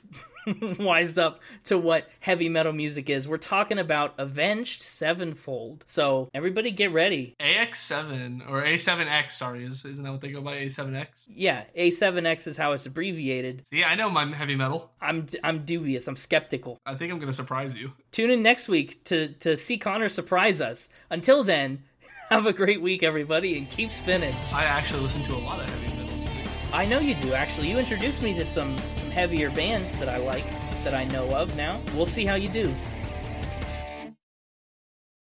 <laughs> wised up to what heavy metal music is. We're talking about Avenged Sevenfold. So everybody get ready. AX7 or A7X, sorry, is, isn't that what they go by? A7X? Yeah, A7X is how it's abbreviated. Yeah, I know my heavy metal. I'm I'm dubious. I'm skeptical. I think I'm going to surprise you. Tune in next week to to see Connor surprise us. Until then, <laughs> have a great week, everybody, and keep spinning. I actually listen to a lot of heavy. I know you do. Actually, you introduced me to some some heavier bands that I like that I know of. Now we'll see how you do.